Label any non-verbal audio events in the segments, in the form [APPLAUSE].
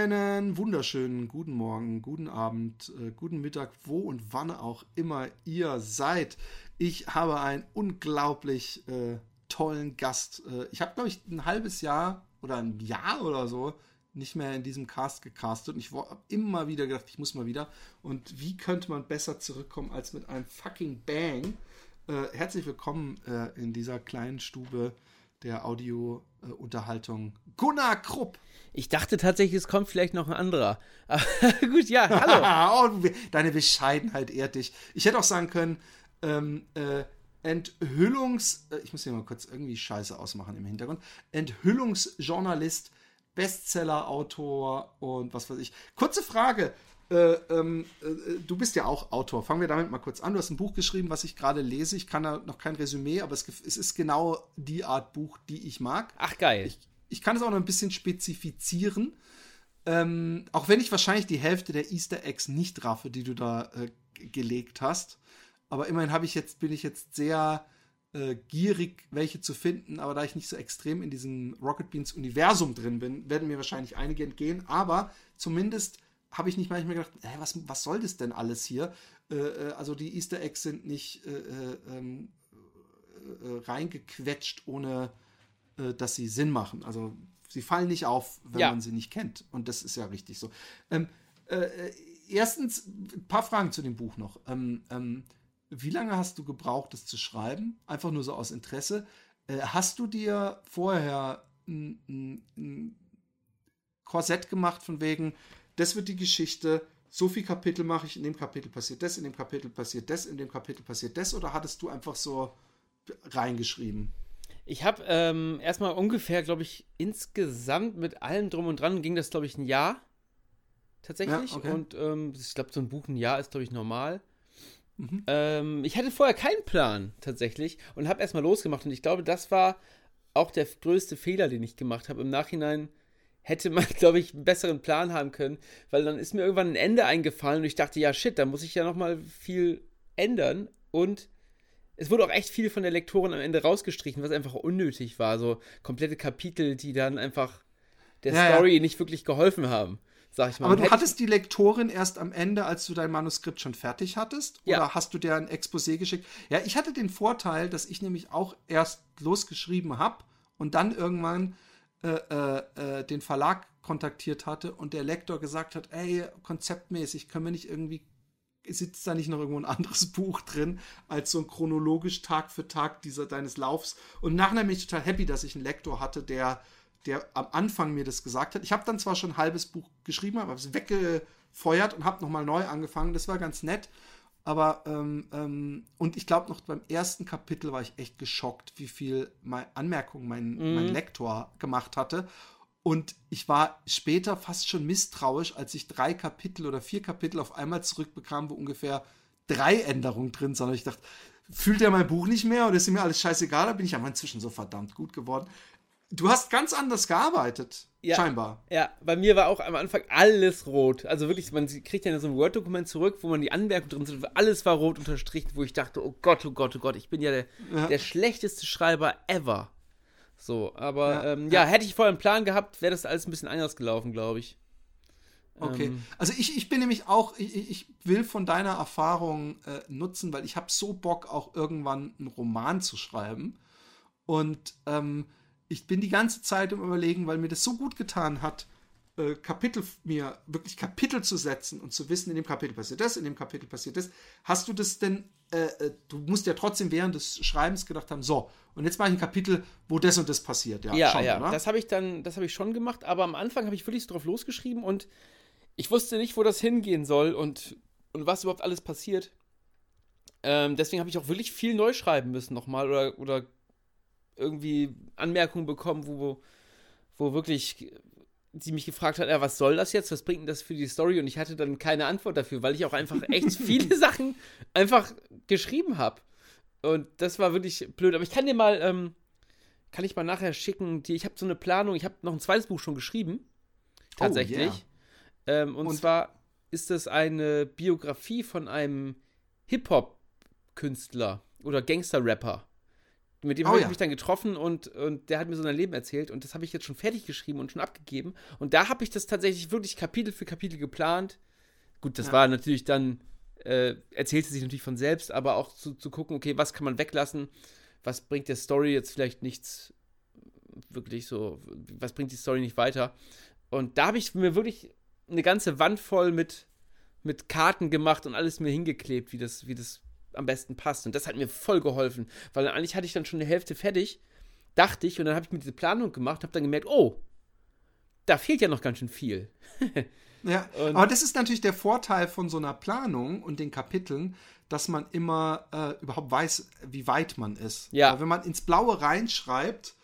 Einen wunderschönen guten Morgen, guten Abend, äh, guten Mittag, wo und wann auch immer ihr seid. Ich habe einen unglaublich äh, tollen Gast. Äh, ich habe, glaube ich, ein halbes Jahr oder ein Jahr oder so nicht mehr in diesem Cast gecastet und ich habe immer wieder gedacht, ich muss mal wieder. Und wie könnte man besser zurückkommen als mit einem fucking Bang? Äh, herzlich willkommen äh, in dieser kleinen Stube der Audio-Unterhaltung. Gunnar Krupp. Ich dachte tatsächlich, es kommt vielleicht noch ein anderer. Aber [LAUGHS] gut, ja, hallo. [LAUGHS] oh, deine Bescheidenheit ehrt dich. Ich hätte auch sagen können, ähm, äh, Enthüllungs... Äh, ich muss hier mal kurz irgendwie Scheiße ausmachen im Hintergrund. Enthüllungsjournalist, Bestseller-Autor und was weiß ich. Kurze Frage. Äh, ähm, äh, du bist ja auch Autor. Fangen wir damit mal kurz an. Du hast ein Buch geschrieben, was ich gerade lese. Ich kann da noch kein Resümee, aber es, es, ist genau die Art Buch, die ich mag. Ach, geil. Ich, ich kann es auch noch ein bisschen spezifizieren. Ähm, auch wenn ich wahrscheinlich die Hälfte der Easter Eggs nicht raffe, die du da äh, gelegt hast. Aber immerhin habe ich jetzt, bin ich jetzt sehr äh, gierig, welche zu finden. Aber da ich nicht so extrem in diesem Rocket Beans Universum drin bin, werden mir wahrscheinlich einige entgehen. Aber zumindest habe ich nicht manchmal gedacht, hä, was, was soll das denn alles hier? Äh, äh also die Easter Eggs sind nicht äh, äh ähm, äh, reingequetscht, ohne dass sie Sinn machen. Also sie fallen nicht auf, wenn ja. man sie nicht kennt. Und das ist ja richtig so. Ähm, erstens, ein paar Fragen zu dem Buch noch. Ähm, ähm, wie lange hast du gebraucht, das zu schreiben? Einfach nur so aus Interesse. hast du dir vorher ein Korsett gemacht von wegen, das wird die Geschichte, so viel Kapitel mache ich, in dem Kapitel passiert das, in dem Kapitel passiert das, in dem Kapitel passiert das, oder hattest du einfach so reingeschrieben? Ich habe ähm, erstmal ungefähr, glaube ich, insgesamt mit allem drum und dran ging das, glaube ich, ein Jahr. Tatsächlich. Ja, okay. Und ähm, ich glaube, so ein Buch ein Jahr ist, glaube ich, normal. Mhm. Ähm, ich hatte vorher keinen Plan, tatsächlich. Und habe erstmal losgemacht. Und ich glaube, das war auch der größte Fehler, den ich gemacht habe. Im Nachhinein hätte man, [LAUGHS] glaube ich, einen besseren Plan haben können, weil dann ist mir irgendwann ein Ende eingefallen und ich dachte, ja, shit, da muss ich ja nochmal viel ändern und es wurde auch echt viel von der Lektorin am Ende rausgestrichen, was einfach unnötig war. So komplette Kapitel, die dann einfach der ja, Story ja. nicht wirklich geholfen haben, sag ich mal. Aber du hattest die Lektorin erst am Ende, als du dein Manuskript schon fertig hattest? Ja. Oder hast du dir ein Exposé geschickt? Ja, ich hatte den Vorteil, dass ich nämlich auch erst losgeschrieben habe und dann irgendwann äh, äh, äh, den Verlag kontaktiert hatte und der Lektor gesagt hat, ey, konzeptmäßig können wir nicht irgendwie, sitzt da nicht noch irgendwo ein anderes [LAUGHS] Buch drin, als so ein chronologisch Tag für Tag dieser deines Laufs. Und nachher bin ich total happy, dass ich einen Lektor hatte, der, der am Anfang mir das gesagt hat. Ich habe dann zwar schon ein halbes Buch geschrieben, aber es weggefeuert und habe nochmal neu angefangen. Das war ganz nett. Aber, ähm, ähm, und ich glaube, noch beim ersten Kapitel war ich echt geschockt, wie viel mein Anmerkungen mein, mhm. mein Lektor gemacht hatte. Und ich war später fast schon misstrauisch, als ich drei Kapitel oder vier Kapitel auf einmal zurückbekam, wo ungefähr drei Änderungen drin sind. Und ich dachte, fühlt er mein Buch nicht mehr oder ist ihm alles scheißegal? Da bin ich aber inzwischen so verdammt gut geworden. Du hast ganz anders gearbeitet. Ja, scheinbar. Ja, bei mir war auch am Anfang alles rot. Also wirklich, man kriegt ja so ein Word-Dokument zurück, wo man die Anmerkungen drin sind. Alles war rot unterstrichen, wo ich dachte, oh Gott, oh Gott, oh Gott, ich bin ja der, ja. der schlechteste Schreiber ever. So, aber ja, ähm, ja, hätte ich vorher einen Plan gehabt, wäre das alles ein bisschen anders gelaufen, glaube ich. Okay. Ähm, also ich, ich bin nämlich auch, ich, ich will von deiner Erfahrung äh, nutzen, weil ich habe so Bock, auch irgendwann einen Roman zu schreiben. Und ähm, ich bin die ganze Zeit im Überlegen, weil mir das so gut getan hat, äh, Kapitel, mir wirklich Kapitel zu setzen und zu wissen, in dem Kapitel passiert das, in dem Kapitel passiert das. Hast du das denn, äh, äh du musst ja trotzdem während des Schreibens gedacht haben, so, und jetzt mache ich ein Kapitel, wo das und das passiert. Ja, ja, schon, ja. das habe ich dann, das habe ich schon gemacht, aber am Anfang habe ich wirklich so drauf losgeschrieben und ich wusste nicht, wo das hingehen soll und, und was überhaupt alles passiert. Ähm, deswegen habe ich auch wirklich viel neu schreiben müssen nochmal oder, oder irgendwie Anmerkungen bekommen, wo, wo wirklich sie mich gefragt hat, ja, was soll das jetzt? Was bringt denn das für die Story? Und ich hatte dann keine Antwort dafür, weil ich auch einfach echt [LAUGHS] viele Sachen einfach geschrieben habe. Und das war wirklich blöd. Aber ich kann dir mal, ähm, kann ich mal nachher schicken, die, ich habe so eine Planung, ich habe noch ein zweites Buch schon geschrieben. Oh, Tatsächlich. Oh, yeah. ähm, und, und zwar ist das eine Biografie von einem Hip-Hop-Künstler oder Gangster-Rapper Mit dem Oh habe ich ja. mich dann getroffen und, und der hat mir so sein Leben erzählt und das habe ich jetzt schon fertig geschrieben und schon abgegeben. Und da habe ich das tatsächlich wirklich Kapitel für Kapitel geplant. Gut, das Ja. war natürlich dann, äh, erzählte sich natürlich von selbst, aber auch zu, zu gucken, okay, was kann man weglassen, was bringt der Story jetzt vielleicht nichts wirklich so, was bringt die Story nicht weiter. Und da habe ich mir wirklich eine ganze Wand voll mit, mit Karten gemacht und alles mir hingeklebt, wie das, wie das am besten passt. Und das hat mir voll geholfen, weil eigentlich hatte ich dann schon die Hälfte fertig, dachte ich, und dann habe ich mir diese Planung gemacht, habe dann gemerkt, oh, da fehlt ja noch ganz schön viel. [LAUGHS] Ja, Und- aber das ist natürlich der Vorteil von so einer Planung und den Kapiteln, dass man immer äh, überhaupt weiß, wie weit man ist. Ja. Aber wenn man ins Blaue reinschreibt,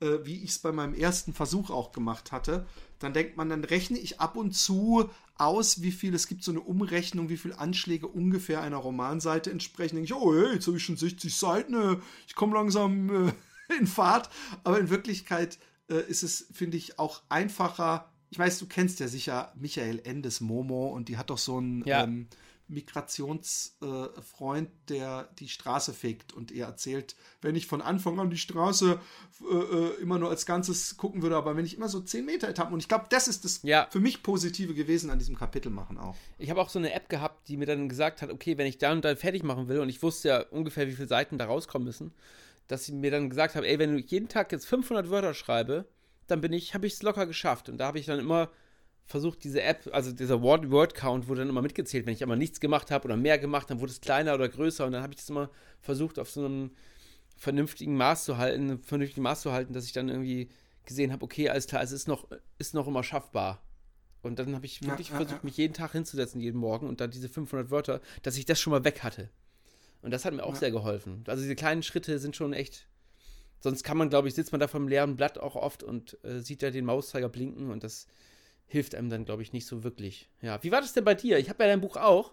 äh, wie ich es bei meinem ersten Versuch auch gemacht hatte, dann denkt man, dann rechne ich ab und zu aus, wie viel, es gibt so eine Umrechnung, wie viele Anschläge ungefähr einer Romanseite entsprechen. Denke ich, oh, hey, jetzt habe ich schon 60 Seiten, äh, ich komme langsam äh, [LAUGHS] in Fahrt. Aber in Wirklichkeit äh, ist es, finde ich, auch einfacher. Ich weiß, du kennst ja sicher Michael Endes Momo und die hat doch so einen Ja. ähm, Migrationsfreund, der die Straße fegt und ihr erzählt, wenn ich von Anfang an die Straße äh, äh, immer nur als Ganzes gucken würde, aber wenn ich immer so 10 Meter Etappen und ich glaube, das ist das Ja. für mich Positive gewesen an diesem Kapitel machen auch. Ich habe auch so eine App gehabt, die mir dann gesagt hat, okay, wenn ich da und da fertig machen will, und ich wusste ja ungefähr, wie viele Seiten da rauskommen müssen, dass sie mir dann gesagt haben, ey, wenn ich jeden Tag jetzt 500 Wörter schreibe, dann bin ich, habe ich es locker geschafft. Und da habe ich dann immer versucht, diese App, also dieser Word, Word Count wurde dann immer mitgezählt. Wenn ich einmal nichts gemacht habe oder mehr gemacht, dann wurde es kleiner oder größer. Und dann habe ich das immer versucht, auf so einem vernünftigen Maß zu halten, vernünftigen Maß zu halten, dass ich dann irgendwie gesehen habe, okay, alles klar, es ist noch, ist noch immer schaffbar. Und dann habe ich Ja, wirklich ja, versucht, ja. mich jeden Tag hinzusetzen, jeden Morgen und dann diese 500 Wörter, dass ich das schon mal weg hatte. Und das hat mir auch Ja. sehr geholfen. Also diese kleinen Schritte sind schon echt. Sonst kann man, glaube ich, sitzt man da vom leeren Blatt auch oft und äh, sieht da den Mauszeiger blinken und das hilft einem dann, glaube ich, nicht so wirklich. Ja, wie war das denn bei dir? Ich habe ja dein Buch auch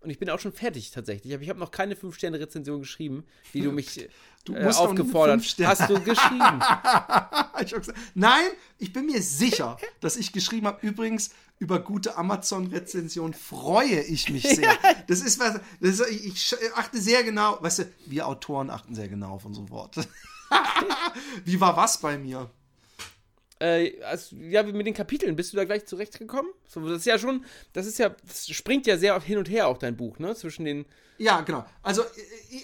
und ich bin auch schon fertig tatsächlich. Aber ich habe noch keine 5-Sterne-Rezension geschrieben, wie du mich Du äh, aufgefordert fünf Sterne- hast. du geschrieben? [LAUGHS] ich gesagt, nein, ich bin mir sicher, dass ich geschrieben habe. Übrigens, über gute Amazon-Rezension freue ich mich sehr. [LAUGHS] Das ist was, das ist, ich, ich achte sehr genau, weißt du, wir Autoren achten sehr genau auf unsere Worte. [LAUGHS] Wie war was bei mir? Äh, also, ja, mit den Kapiteln, bist du da gleich zurechtgekommen? So, das ist ja schon, das ist ja, das springt ja sehr hin und her auch dein Buch, ne? Zwischen den. Ja, genau. Also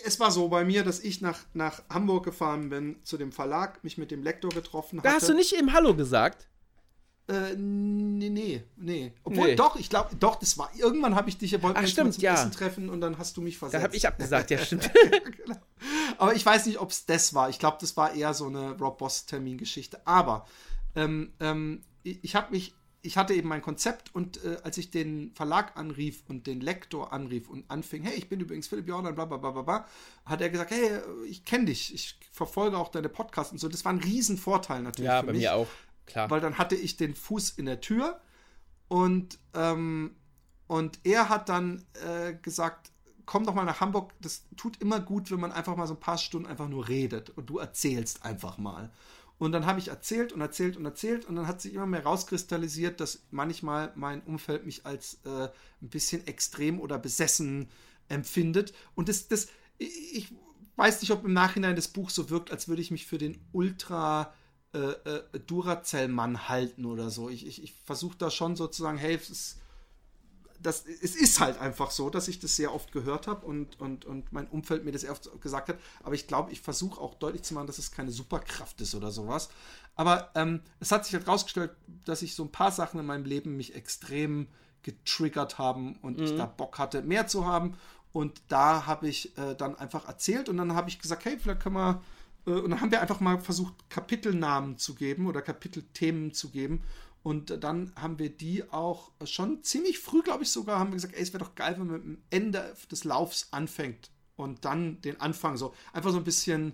es war so bei mir, dass ich nach, nach Hamburg gefahren bin zu dem Verlag, mich mit dem Lektor getroffen hatte. Da hast du nicht eben Hallo gesagt. Äh, nee, nee, nee. Obwohl, Nee. doch, ich glaube, doch, das war, irgendwann habe ich dich, stimmt, mal zum ja. Essen treffen und dann hast du mich versetzt. Da habe ich abgesagt, ja, stimmt. [LAUGHS] Genau. Aber ich weiß nicht, ob es das war. Ich glaube, das war eher so eine Rob Boss Termingeschichte. Aber ähm, ähm, ich, habe mich, ich hatte eben mein Konzept und äh, als ich den Verlag anrief und den Lektor anrief und anfing, hey, ich bin übrigens Philipp Jordan, bla bla bla bla, bla, hat er gesagt, hey, ich kenne dich, ich verfolge auch deine Podcasts und so. Das war ein Riesenvorteil natürlich Ja, für bei mich mir auch, klar. weil dann hatte ich den Fuß in der Tür und, ähm, und er hat dann äh, gesagt, komm doch mal nach Hamburg, das tut immer gut, wenn man einfach mal so ein paar Stunden einfach nur redet und du erzählst einfach mal. Und dann habe ich erzählt und erzählt und erzählt und dann hat sich immer mehr rauskristallisiert, dass manchmal mein Umfeld mich als äh, ein bisschen extrem oder besessen empfindet. Und das, das, ich weiß nicht, ob im Nachhinein das Buch so wirkt, als würde ich mich für den Ultra äh, äh, Duracell-Mann halten oder so. Ich, ich, ich versuche da schon sozusagen, hey, es ist, das, es ist halt einfach so, dass ich das sehr oft gehört habe und, und, und mein Umfeld mir das sehr oft gesagt hat. Aber ich glaube, ich versuche auch deutlich zu machen, dass es keine Superkraft ist oder sowas. Aber ähm, es hat sich halt rausgestellt, dass ich so ein paar Sachen in meinem Leben mich extrem getriggert haben und ich da Bock hatte, mehr zu haben. Und da habe ich äh, dann einfach erzählt und dann habe ich gesagt, hey, vielleicht können wir äh, und dann haben wir einfach mal versucht, Kapitelnamen zu geben oder Kapitelthemen zu geben. Und dann haben wir die auch schon ziemlich früh, glaube ich, sogar, haben wir gesagt, ey, es wäre doch geil, wenn man mit dem Ende des Laufs anfängt und dann den Anfang so einfach so ein bisschen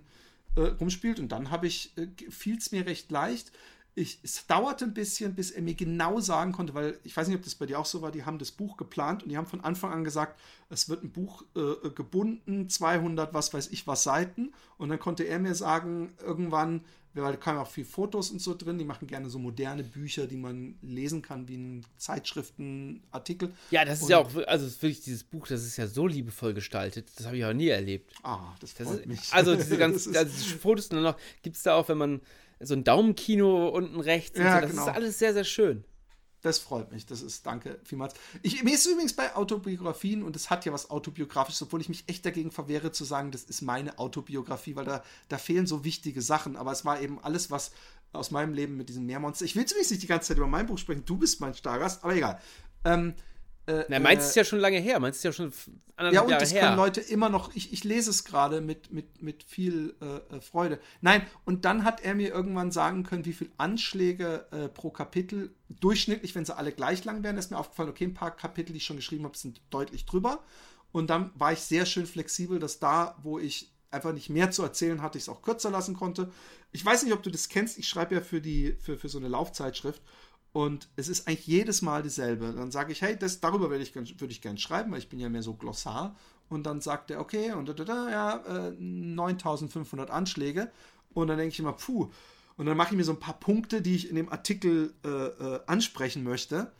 äh, rumspielt. Und dann habe ich, äh, fiel es mir recht leicht. Ich, es dauerte ein bisschen, bis er mir genau sagen konnte, weil ich weiß nicht, ob das bei dir auch so war, die haben das Buch geplant und die haben von Anfang an gesagt, es wird ein Buch äh, gebunden, 200, was weiß ich was Seiten. Und dann konnte er mir sagen, irgendwann, weil da kamen auch viel Fotos und so drin. Die machen gerne so moderne Bücher, die man lesen kann, wie in Zeitschriften, Artikel. Ja, das ist Und- ja auch, also wirklich dieses Buch, das ist ja so liebevoll gestaltet. Das habe ich auch nie erlebt. Ah, das Das freut ist, mich. also diese [LAUGHS] ganzen also Fotos gibt es da auch, wenn man so ein Daumenkino unten rechts und Ja, so, das genau. ist alles sehr, sehr schön. Das freut mich. Das ist, danke vielmals. Ich, mir ist übrigens bei Autobiografien, und es hat ja was autobiografisches, obwohl ich mich echt dagegen verwehre zu sagen, das ist meine Autobiografie, weil da, da fehlen so wichtige Sachen. Aber es war eben alles, was aus meinem Leben mit diesem Meermonster. Ich will zumindest nicht die ganze Zeit über mein Buch sprechen. Du bist mein Stargast, aber egal. Ähm, äh, Na, meins äh, ist ja schon lange her, meins ist ja schon f- ja, anderthalb und Jahre das her. können Leute immer noch, ich, ich lese es gerade mit, mit, mit viel äh, äh, Freude. Nein, und dann hat er mir irgendwann sagen können, wie viele Anschläge äh, pro Kapitel, durchschnittlich, wenn sie alle gleich lang wären, ist mir aufgefallen, okay, ein paar Kapitel, die ich schon geschrieben habe, sind deutlich drüber. Und dann war ich sehr schön flexibel, dass da, wo ich einfach nicht mehr zu erzählen hatte, ich es auch kürzer lassen konnte. Ich weiß nicht, ob du das kennst, ich schreibe ja für, die, für, für so eine Laufzeitschrift. Und es ist eigentlich jedes Mal dieselbe. Dann sage ich, hey, das, darüber würde ich, würde ich gerne schreiben, weil ich bin ja mehr so Glossar. Und dann sagt er, okay, und da, da, da, ja, äh, 9500 Anschläge. Und dann denke ich immer, puh. Und dann mache ich mir so ein paar Punkte, die ich in dem Artikel äh, äh, ansprechen möchte,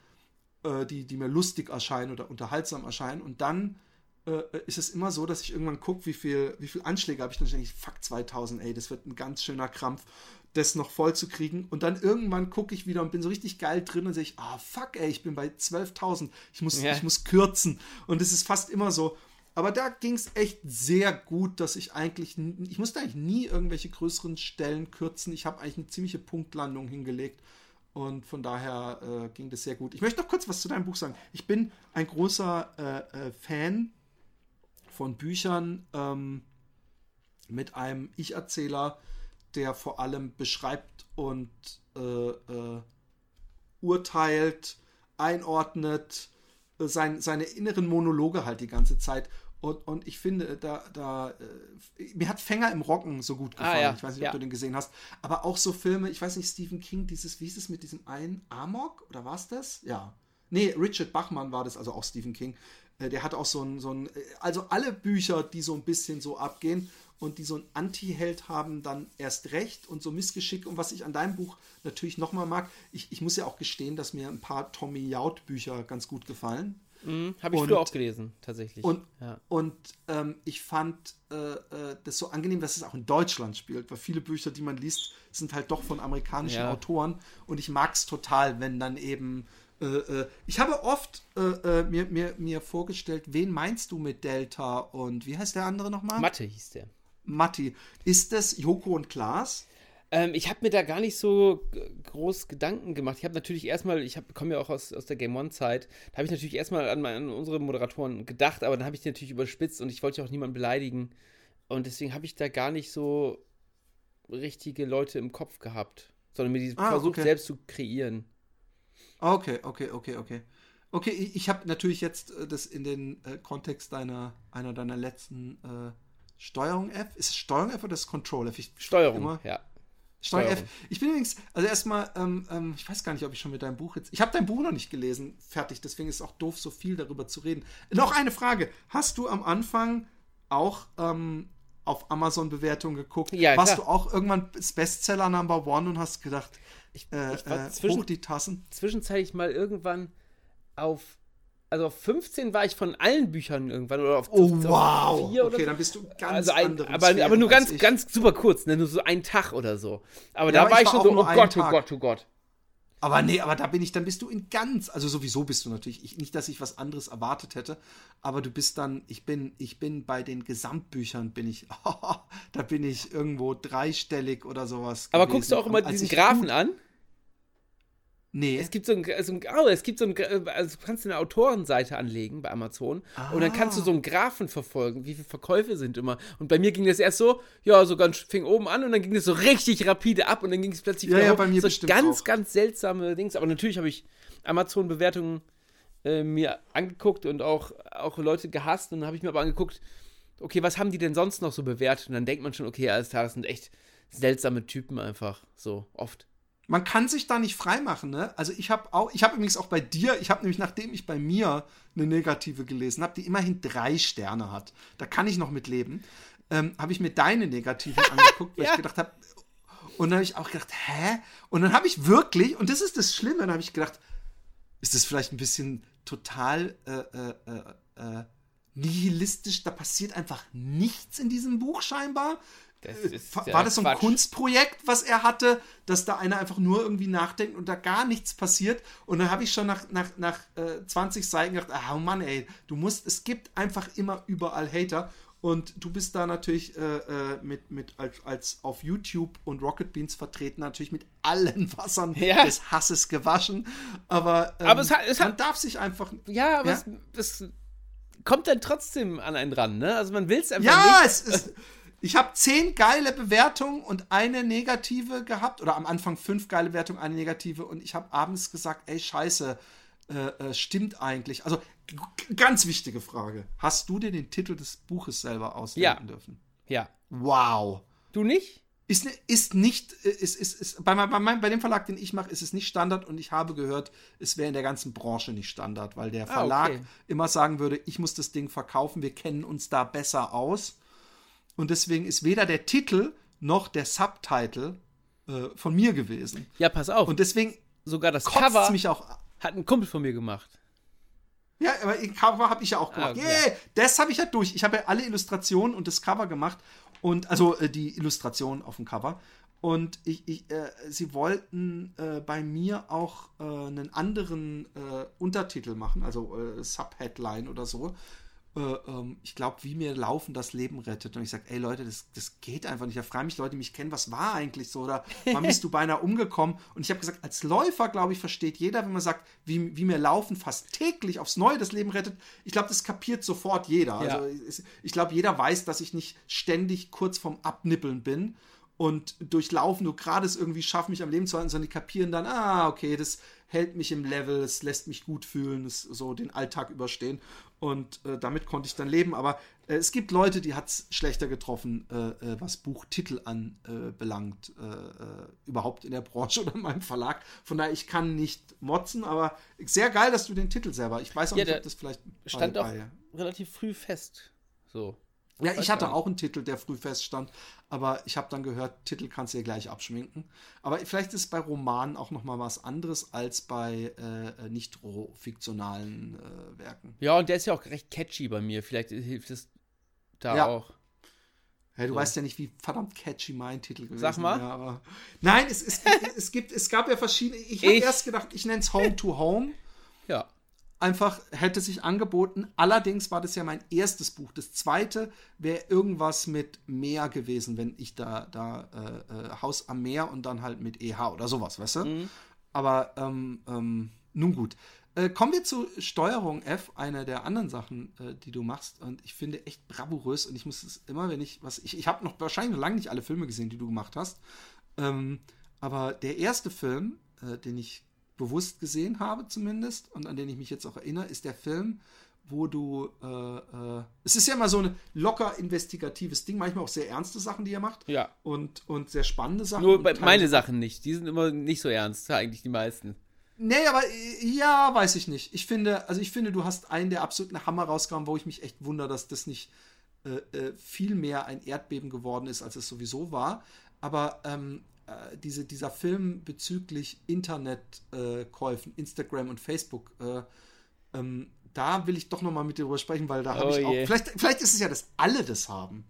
äh, die, die mir lustig erscheinen oder unterhaltsam erscheinen. Und dann äh, ist es immer so, dass ich irgendwann gucke, wie viel, wie viel Anschläge habe ich. Dann denke ich, fuck 2000, ey, das wird ein ganz schöner Krampf, das noch voll zu kriegen. Und dann irgendwann gucke ich wieder und bin so richtig geil drin und sehe ich, ah, fuck, ey, ich bin bei 12.000. Ich muss, Ja. ich muss kürzen. Und es ist fast immer so. Aber da ging es echt sehr gut, dass ich eigentlich, ich musste eigentlich nie irgendwelche größeren Stellen kürzen. Ich habe eigentlich eine ziemliche Punktlandung hingelegt. Und von daher äh, ging das sehr gut. Ich möchte noch kurz was zu deinem Buch sagen. Ich bin ein großer äh, äh, Fan von Büchern ähm, mit einem Ich-Erzähler, der vor allem beschreibt und äh, äh, urteilt, einordnet, äh, sein, seine inneren Monologe halt die ganze Zeit. Und, und ich finde, da, da äh, mir hat Fänger im Rocken so gut Ah, gefallen. ja, Ich weiß nicht, ja. ob du den gesehen hast. Aber auch so Filme, ich weiß nicht, Stephen King, dieses, wie ist es mit diesem einen Amok? Oder war es das? Ja. Nee, Richard Bachmann war das, also auch Stephen King. Äh, Der hat auch so ein, so ein, äh, also alle Bücher, die so ein bisschen so abgehen und die so ein Anti-Held haben, dann erst recht und so Missgeschick. Und was ich an deinem Buch natürlich nochmal mag, ich, ich muss ja auch gestehen, dass mir ein paar Tommy Jaud-Bücher ganz gut gefallen. Mhm, Habe ich Und- früher auch gelesen, tatsächlich. Und, ja. und ähm, ich fand äh, äh, das so angenehm, dass es auch in Deutschland spielt, weil viele Bücher, die man liest, sind halt doch von amerikanischen Ja. Autoren und ich mag es total, wenn dann eben. Äh, äh, ich habe oft äh, äh, mir, mir, mir vorgestellt, wen meinst du mit Delta und wie heißt der andere nochmal? Mathe hieß der. Matti. Ist das Joko und Klaas? Ähm, ich habe mir da gar nicht so groß Gedanken gemacht. Ich habe natürlich erstmal, ich komme ja auch aus, aus der Game One-Zeit, da habe ich natürlich erstmal an, an unsere Moderatoren gedacht, aber dann habe ich die natürlich überspitzt und ich wollte ja auch niemanden beleidigen. Und deswegen habe ich da gar nicht so richtige Leute im Kopf gehabt, sondern mir die Ah, versucht okay. selbst zu kreieren. Okay, okay, okay, okay. Okay, ich, ich habe natürlich jetzt äh, das in den äh, Kontext deiner, einer deiner letzten äh, Steuerung F. Ist es Steuerung F oder ist es Control F? Ich, Steuerung, Immer. ja. Steuerung F. Ich bin übrigens, also erstmal, ähm, ähm, ich weiß gar nicht, ob ich schon mit deinem Buch jetzt. Ich habe dein Buch noch nicht gelesen, fertig, deswegen ist es auch doof, so viel darüber zu reden. Noch eine Frage. Hast du am Anfang auch ähm, auf Amazon-Bewertungen geguckt? Ja, Warst klar. du auch irgendwann Bestseller Number One und hast gedacht, Ich, äh, ich war äh, zwischen, hoch die Tassen? zwischenzeitlich mal irgendwann auf, also auf 15 war ich von allen Büchern irgendwann oder auf, Oh, auf wow. vier oder okay, so. dann bist du ganz also ein, aber, aber nur ganz, ich. ganz super kurz, ne? nur so einen Tag oder so. Aber Ja, da aber war ich schon so, oh Gott, oh. Gott, oh Gott. Aber nee, aber da bin ich, dann bist du in ganz, also sowieso bist du natürlich, ich, nicht, dass ich was anderes erwartet hätte, aber du bist dann, ich bin, ich bin bei den Gesamtbüchern, bin ich, [LAUGHS] da bin ich irgendwo dreistellig oder sowas. Aber gewesen. guckst du auch immer diesen Graphen an? Nee. Es gibt so ein, so ein oh, es gibt so ein, also du kannst eine Autorenseite anlegen bei Amazon und dann kannst du Ah. so einen Graphen verfolgen, wie viele Verkäufe sind immer. Und bei mir ging das erst so, ja, so ganz fing oben an und dann ging das so richtig rapide ab und dann ging es plötzlich Ja, ja, hoch. bei mir so bestimmt ganz, auch. ganz seltsame Dings. Aber natürlich habe ich Amazon-Bewertungen äh, mir angeguckt und auch, auch Leute gehasst und dann habe ich mir aber angeguckt, okay, was haben die denn sonst noch so bewertet? Und dann denkt man schon, okay, alles klar, das sind echt seltsame Typen einfach, so oft. Man kann sich da nicht freimachen, ne? Also ich habe auch, ich habe übrigens auch bei dir, ich habe nämlich, nachdem ich bei mir eine negative gelesen habe, die immerhin drei Sterne hat, da kann ich noch mit leben, ähm, habe ich mir deine negative [LAUGHS] angeguckt, weil Ja. ich gedacht habe, Und dann habe ich auch gedacht, hä? Und dann habe ich wirklich, und das ist das Schlimme, dann habe ich gedacht, ist das vielleicht ein bisschen total äh, äh, äh, äh nihilistisch? Da passiert einfach nichts in diesem Buch scheinbar. Das äh, war das so ein Quatsch. Kunstprojekt, was er hatte, dass da einer einfach nur irgendwie nachdenkt und da gar nichts passiert? Und dann habe ich schon nach, nach, nach äh, 20 Seiten gedacht, ah oh Mann, ey, du musst, es gibt einfach immer überall Hater. Und du bist da natürlich äh, äh, mit, mit als, als auf YouTube und Rocket Beans vertreten, natürlich mit allen [LAUGHS] Wassern ja. des Hasses gewaschen. Aber, ähm, aber es hat, es man hat, darf sich einfach. Ja, aber ja? Es, es, kommt dann trotzdem an einen ran, ne? Also man will es einfach ja, nicht. Ja, es ist. [LAUGHS] Ich habe zehn geile Bewertungen und eine negative gehabt. Oder am Anfang fünf geile Bewertungen, eine negative. Und ich habe abends gesagt, ey, scheiße, äh, äh, stimmt eigentlich. Also, ganz wichtige Frage. Hast du dir den Titel des Buches selber ausdenken ja. dürfen? Ja. Wow. Du nicht? Ist, ist nicht, ist, ist, ist, bei, bei, bei dem Verlag, den ich mache, ist es nicht Standard und ich habe gehört, es wäre in der ganzen Branche nicht Standard, weil der Verlag ah, okay. immer sagen würde, ich muss das Ding verkaufen, wir kennen uns da besser aus. Und deswegen ist weder der Titel noch der Subtitle äh, von mir gewesen. Ja, pass auf. Und deswegen sogar das Cover mich auch hat ein Kumpel von mir gemacht. Ja, aber Cover habe ich ja auch gemacht. Ah, yeah, ja. Das habe ich ja durch. Ich habe ja alle Illustrationen und das Cover gemacht. Und also äh, die Illustration auf dem Cover. Und ich, ich, äh, sie wollten äh, bei mir auch äh, einen anderen äh, Untertitel machen, also äh, Subheadline oder so äh, ähm, ich glaube, wie mir Laufen das Leben rettet. Und ich sage, ey Leute, das, das geht einfach nicht. Da fragen mich Leute, die mich kennen, was war eigentlich so? Oder wann bist du [LAUGHS] beinahe umgekommen? Und ich habe gesagt, als Läufer, glaube ich, versteht jeder, wenn man sagt, wie, wie mir Laufen fast täglich aufs Neue das Leben rettet. Ich glaube, das kapiert sofort jeder. Ja. Also ich, ich glaube, jeder weiß, dass ich nicht ständig kurz vorm Abnippeln bin und durchlaufen nur gerade es irgendwie schaffen, mich am Leben zu halten, sondern die kapieren dann, ah, okay, das hält mich im Level, es lässt mich gut fühlen, es so den Alltag überstehen. Und äh, damit konnte ich dann leben. Aber äh, es gibt Leute, die hat es schlechter getroffen, äh, äh was Buchtitel anbelangt, äh, äh, überhaupt in der Branche [LAUGHS] oder in meinem Verlag. Von daher, ich kann nicht motzen, aber sehr geil, dass du den Titel selber. Ich weiß auch ja, nicht, ob das vielleicht stand bei, auch bei, relativ früh fest. So. Ja, ich hatte auch einen Titel, der früh feststand, aber ich habe dann gehört, Titel kannst du ja gleich abschminken. Aber vielleicht ist bei Romanen auch noch mal was anderes als bei äh, nicht fiktionalen äh, Werken. Ja, und der ist ja auch recht catchy bei mir. Vielleicht hilft es da ja. auch. Ja, du so. weißt ja nicht, wie verdammt catchy mein Titel gewesen Sag mal. Ja, Nein, es, es, es, gibt, es gab ja verschiedene. Ich habe erst gedacht, ich nenne es Home to Home. Ja einfach hätte sich angeboten. Allerdings war das ja mein erstes Buch. Das zweite wäre irgendwas mit Meer gewesen, wenn ich da, da äh, äh, Haus am Meer und dann halt mit EH oder sowas, weißt du? Mhm. Aber ähm, ähm, nun gut. Äh, kommen wir zu Steuerung F, einer der anderen Sachen, äh, die du machst. Und ich finde echt bravourös. Und ich muss es immer, wenn ich was. Ich, ich habe noch wahrscheinlich noch lange nicht alle Filme gesehen, die du gemacht hast. Ähm, aber der erste Film, äh, den ich bewusst gesehen habe zumindest und an den ich mich jetzt auch erinnere, ist der Film, wo du, äh, äh, es ist ja immer so ein locker investigatives Ding, manchmal auch sehr ernste Sachen, die er macht. Ja. Und, und sehr spannende Sachen. Nur bei, meine Sachen nicht, die sind immer nicht so ernst, eigentlich die meisten. Nee, aber ja, weiß ich nicht. Ich finde, also ich finde, du hast einen der absoluten Hammer rausgehauen, wo ich mich echt wundere, dass das nicht äh, äh, viel mehr ein Erdbeben geworden ist, als es sowieso war. Aber ähm, äh, diese, dieser Film bezüglich Internetkäufen, äh, Instagram und Facebook, äh, ähm, da will ich doch noch mal mit dir drüber sprechen, weil da habe oh ich auch. Vielleicht, vielleicht ist es ja, dass alle das haben.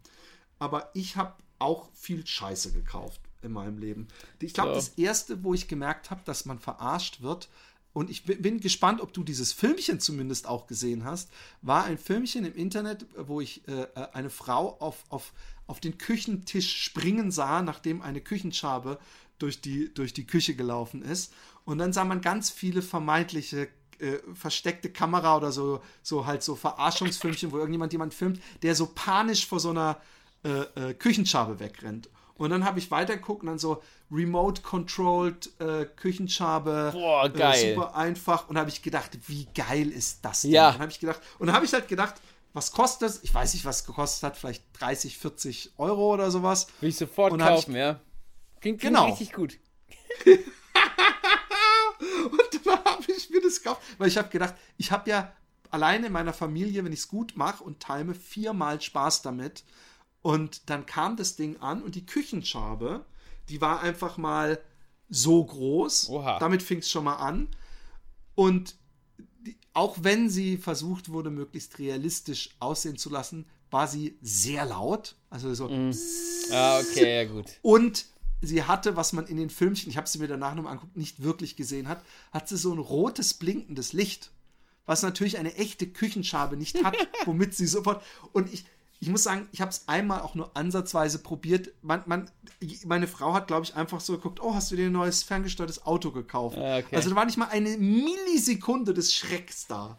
Aber ich habe auch viel Scheiße gekauft in meinem Leben. Ich glaube, so. das erste, wo ich gemerkt habe, dass man verarscht wird, und ich bin gespannt, ob du dieses Filmchen zumindest auch gesehen hast, war ein Filmchen im Internet, wo ich äh, eine Frau auf, auf auf den Küchentisch springen sah, nachdem eine Küchenschabe durch die, durch die Küche gelaufen ist. Und dann sah man ganz viele vermeintliche äh, versteckte Kamera oder so, so halt so Verarschungsfilmchen, wo irgendjemand jemand filmt, der so panisch vor so einer äh, äh, Küchenschabe wegrennt. Und dann habe ich weitergeguckt und dann so remote-controlled äh, Küchenschabe. Boah, geil. Äh, super einfach. Und habe ich gedacht, wie geil ist das denn? Ja. Und habe ich gedacht, und dann habe ich halt gedacht, was kostet es? Ich weiß nicht, was es gekostet hat, vielleicht 30, 40 Euro oder sowas. Will ich sofort und kaufen, ich, ja. Klingt, klingt genau. richtig gut. [LAUGHS] und dann habe ich mir das gekauft, weil ich habe gedacht, ich habe ja alleine in meiner Familie, wenn ich es gut mache und time, viermal Spaß damit. Und dann kam das Ding an und die Küchenschabe, Die war einfach mal so groß. Oha. Damit fing es schon mal an. Und auch wenn sie versucht wurde, möglichst realistisch aussehen zu lassen, war sie sehr laut. Also so. Ah, okay, ja gut. Und sie hatte, was man in den Filmchen, ich habe sie mir danach nochmal angeguckt, nicht wirklich gesehen hat, hat sie so ein rotes, blinkendes Licht. Was natürlich eine echte Küchenschabe nicht hat, [LAUGHS] womit sie sofort. Und ich, ich muss sagen, ich habe es einmal auch nur ansatzweise probiert. Man, man, meine Frau hat, glaube ich, einfach so geguckt: Oh, hast du dir ein neues ferngesteuertes Auto gekauft? Ah, okay. Also da war nicht mal eine Millisekunde des Schrecks da.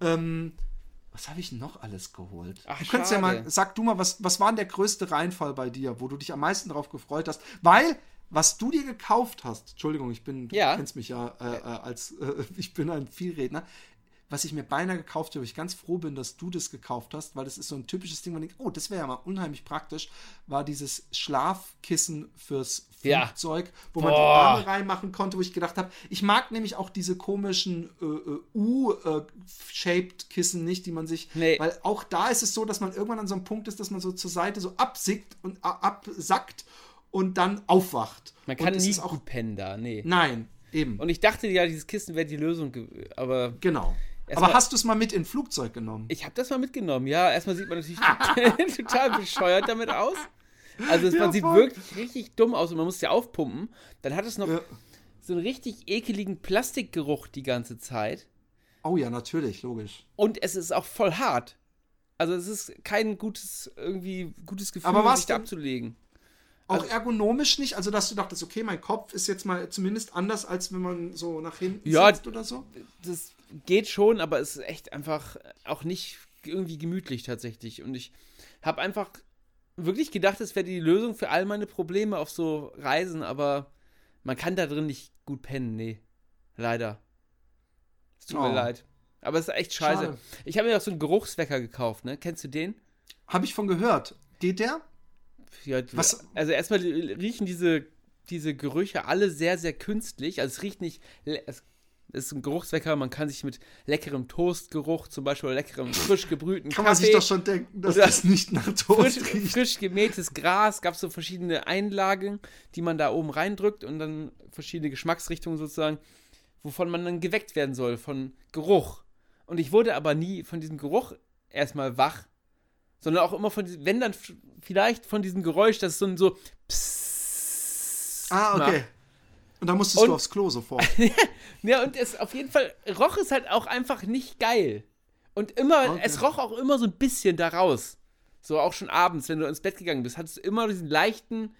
Ähm, was habe ich noch alles geholt? Ach, du könntest ja schade. mal, sag du mal, was, was war denn der größte Reinfall bei dir, wo du dich am meisten darauf gefreut hast? Weil, was du dir gekauft hast, Entschuldigung, ich bin, Ja. du kennst mich ja äh, äh, als, äh, [LAUGHS] ich bin ein Vielredner, was ich mir beinahe gekauft habe, wo ich ganz froh bin, dass du das gekauft hast, weil das ist so ein typisches Ding, man denkt, oh, das wäre ja mal unheimlich praktisch, war dieses Schlafkissen fürs Ja. Flugzeug, wo man die Boah. Arme reinmachen konnte, wo ich gedacht habe, ich mag nämlich auch diese komischen äh, äh, U-shaped Kissen nicht, die man sich, Nee. weil auch da ist es so, dass man irgendwann an so einem Punkt ist, dass man so zur Seite so absickt und absackt und dann aufwacht. Man kann und nie auch, pennen da, nee. nein, eben, Und ich dachte ja, dieses Kissen wäre die Lösung, aber genau. Erst Aber mal- hast du es mal mit in Flugzeug genommen? ich habe das mal mitgenommen. Ja, erstmal sieht man natürlich total, [LAUGHS] [LAUGHS] total bescheuert damit aus. Also es, Ja, man sieht voll. wirklich richtig dumm aus und man muss ja aufpumpen. Dann hat es noch Ja. so einen richtig ekeligen Plastikgeruch die ganze Zeit. Oh ja, natürlich, logisch. Und es ist auch voll hart. Also es ist kein gutes, irgendwie gutes Gefühl, Aber sich da abzulegen. Auch ergonomisch nicht, also dass du dachtest, okay, mein Kopf ist jetzt mal zumindest anders, als wenn man so nach hinten Ja, sitzt oder so. Das geht schon, aber es ist echt einfach auch nicht irgendwie gemütlich tatsächlich. Und ich habe einfach wirklich gedacht, es wäre die Lösung für all meine Probleme auf so Reisen, aber man kann da drin nicht gut pennen, nee. Leider. Es tut Oh. mir leid. Aber es ist echt scheiße. Schade. Ich habe mir auch so einen Geruchswecker gekauft, ne? Kennst du den? Habe ich von gehört. Geht der? Ja, Was- Also erstmal riechen diese, diese Gerüche alle sehr, sehr künstlich. Also es riecht nicht. Es es ist ein Geruchswecker, man kann sich mit leckerem Toastgeruch, zum Beispiel oder leckerem [LAUGHS] frisch gebrühten Kann Kaffee, man sich doch schon denken, dass das nicht nach frisch, Toast riecht. frisch gemähtes Gras, gab es so verschiedene Einlagen, die man da oben reindrückt und dann verschiedene Geschmacksrichtungen sozusagen, wovon man dann geweckt werden soll, von Geruch. Und ich wurde aber nie von diesem Geruch erstmal wach, sondern auch immer von diesem, wenn dann vielleicht von diesem Geräusch, das ist so ein so Psst Ah, macht. Und dann musstest Und- du aufs Klo sofort. [LAUGHS] Ja, und es auf jeden Fall roch es halt auch einfach nicht geil. Und immer, Okay. es roch auch immer so ein bisschen da raus. So auch schon abends, wenn du ins Bett gegangen bist, hattest du immer diesen leichten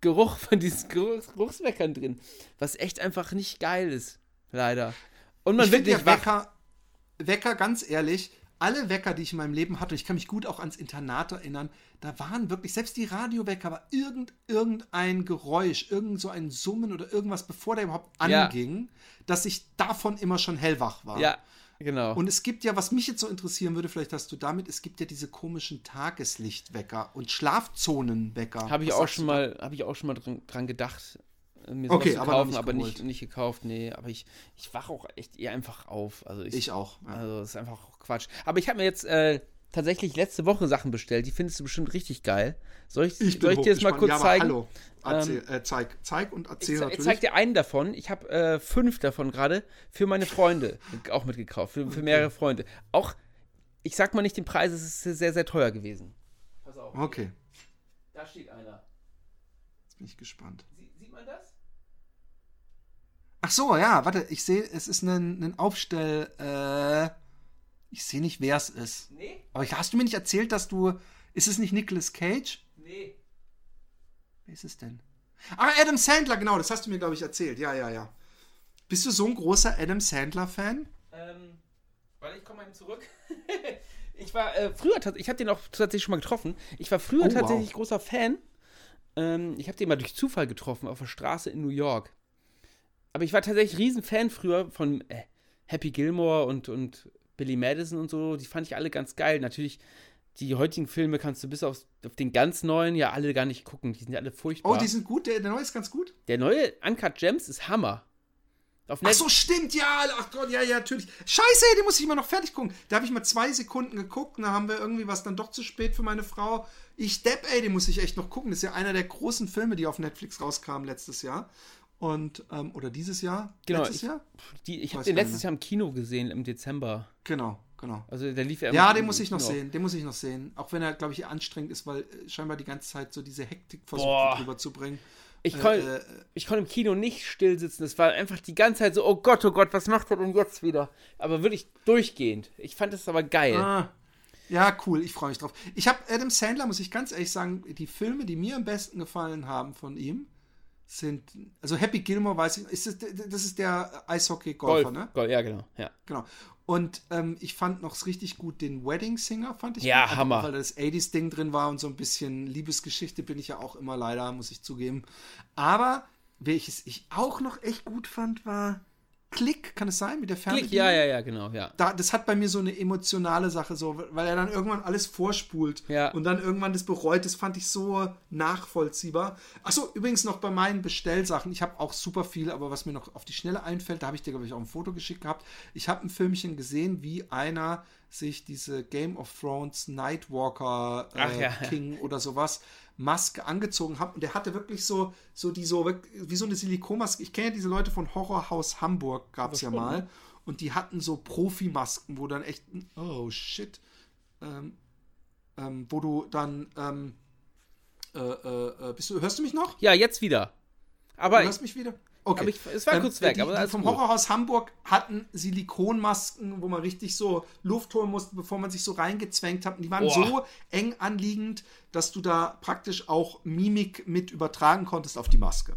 Geruch von diesen Geruchs Geruchsweckern drin. Was echt einfach nicht geil ist. Leider. Und man ich wird nicht ja wach. Wecker, Wecker, ganz ehrlich, alle Wecker, die ich in meinem Leben hatte, ich kann mich gut auch ans Internat erinnern, da waren wirklich, selbst die Radiowecker, war irgend, irgendein Geräusch, irgend so ein Summen oder irgendwas, bevor der überhaupt Ja. anging, dass ich davon immer schon hellwach war. Ja, genau. Und es gibt ja, was mich jetzt so interessieren würde, vielleicht hast du damit, es gibt ja diese komischen Tageslichtwecker und Schlafzonenwecker. Habe ich auch schon mal, habe ich auch schon mal dran, dran gedacht, mir sowas Okay, zu aber kaufen, nicht aber nicht, nicht gekauft, nee. Aber ich, ich wach auch echt eher einfach auf. Also ich, Ich auch. Ja. Also, das ist einfach Quatsch. Aber ich habe mir jetzt äh, tatsächlich letzte Woche Sachen bestellt. Die findest du bestimmt richtig geil. Soll ich, Ich soll ich dir das mal kurz ja, aber zeigen? Hallo. Erzähl, äh, zeig, zeig und Ich, erzähl ich natürlich. zeig dir einen davon. Ich habe äh, fünf davon gerade für meine Freunde auch mitgekauft. Für, für mehrere Freunde. Auch, ich sag mal nicht den Preis, es ist sehr, sehr teuer gewesen. Pass auf. Okay, Da steht einer. jetzt bin ich gespannt. Sie, sieht man das? Ach so, ja, warte, ich sehe, es ist ein, ein Aufstell. Äh, ich sehe nicht, wer es ist. Nee, Aber hast du mir nicht erzählt, dass du. Ist es nicht Nicolas Cage? nee. Wer ist es denn? Ah, Adam Sandler, genau, das hast du mir, glaube ich, erzählt. Ja, ja, ja. Bist du so ein großer Adam Sandler-Fan? Ähm, warte, ich komme mal eben zurück. [LAUGHS] ich war äh, früher, ich habe den auch tatsächlich schon mal getroffen. Ich war früher Oh, wow. tatsächlich großer Fan. Ähm, ich habe den mal durch Zufall getroffen auf der Straße in New York. Aber ich war tatsächlich riesen Fan früher von äh, Happy Gilmore und, und Billy Madison und so. Die fand ich alle ganz geil. Natürlich, die heutigen Filme kannst du bis auf, auf den ganz neuen ja alle gar nicht gucken. Die sind ja alle furchtbar. Oh, die sind gut, der, der neue ist ganz gut. Der neue Uncut Gems ist Hammer. Auf Ach so, stimmt, ja, ach Gott, ja, ja, natürlich. Scheiße, den muss ich immer noch fertig gucken. Da habe ich mal zwei Sekunden geguckt und da haben wir irgendwie was dann doch zu spät für meine Frau. Ich depp, ey, den muss ich echt noch gucken. Das ist ja einer der großen Filme, die auf Netflix rauskamen letztes Jahr. Und, ähm, oder dieses Jahr? Genau, Letztes ich, Jahr? Die, ich habe den letztes. Jahr im Kino gesehen, im Dezember. Genau, genau. Also der lief ja Ja, den muss ich noch genau. sehen. Den muss ich noch sehen. Auch wenn er, glaube ich, anstrengend ist, weil äh, scheinbar die ganze Zeit so diese Hektik versucht Boah. drüber zu bringen. Ich, kon, Äh, äh, ich konnte im Kino nicht still sitzen. Es war einfach die ganze Zeit so, oh Gott, oh Gott, was macht er denn jetzt wieder? Aber wirklich durchgehend. Ich fand das aber geil. Ah, ja, cool, ich freue mich drauf. Ich habe Adam Sandler, muss ich ganz ehrlich sagen, die Filme, die mir am besten gefallen haben von ihm, sind, also Happy Gilmore weiß ich, ist das, das ist der Eishockey-Golfer, Golf, ne? Golf, ja, genau. Ja. Genau. Und ähm, ich fand noch richtig gut den Wedding Singer, fand ich Ja, gut, Hammer. Weil da das 80s-Ding drin war und so ein bisschen Liebesgeschichte bin ich ja auch immer leider, muss ich zugeben. Aber welches ich auch noch echt gut fand, war Klick, kann es sein, mit der Klick, Fernbedienung? ja, ja, ja, genau, ja. da, das hat bei mir so eine emotionale Sache, so, weil er dann irgendwann alles vorspult Ja. und dann irgendwann das bereut. Das fand ich so nachvollziehbar. Achso, übrigens noch bei meinen Bestellsachen. Ich habe auch super viel, aber was mir noch auf die Schnelle einfällt, da habe ich dir, glaube ich, auch ein Foto geschickt gehabt. Ich habe ein Filmchen gesehen, wie einer sich diese Game of Thrones Nightwalker äh, ja. King oder sowas Maske angezogen hat und der hatte wirklich so so die so wie so eine Silikonmaske. Ich kenne ja diese Leute von Horrorhaus Hamburg gab es ja schon, mal und die hatten so Profimasken, wo dann echt oh shit ähm, ähm, wo du dann ähm, äh, äh, äh, bist du hörst du mich noch? Ja, jetzt wieder. Aber Du hörst mich wieder? Okay. aber ich, es war kurz weg, die, aber die vom gut. Horrorhaus Hamburg hatten Silikonmasken, wo man richtig so Luft holen musste, bevor man sich so reingezwängt hat. Und die waren Boah. so eng anliegend, dass du da praktisch auch Mimik mit übertragen konntest auf die Maske.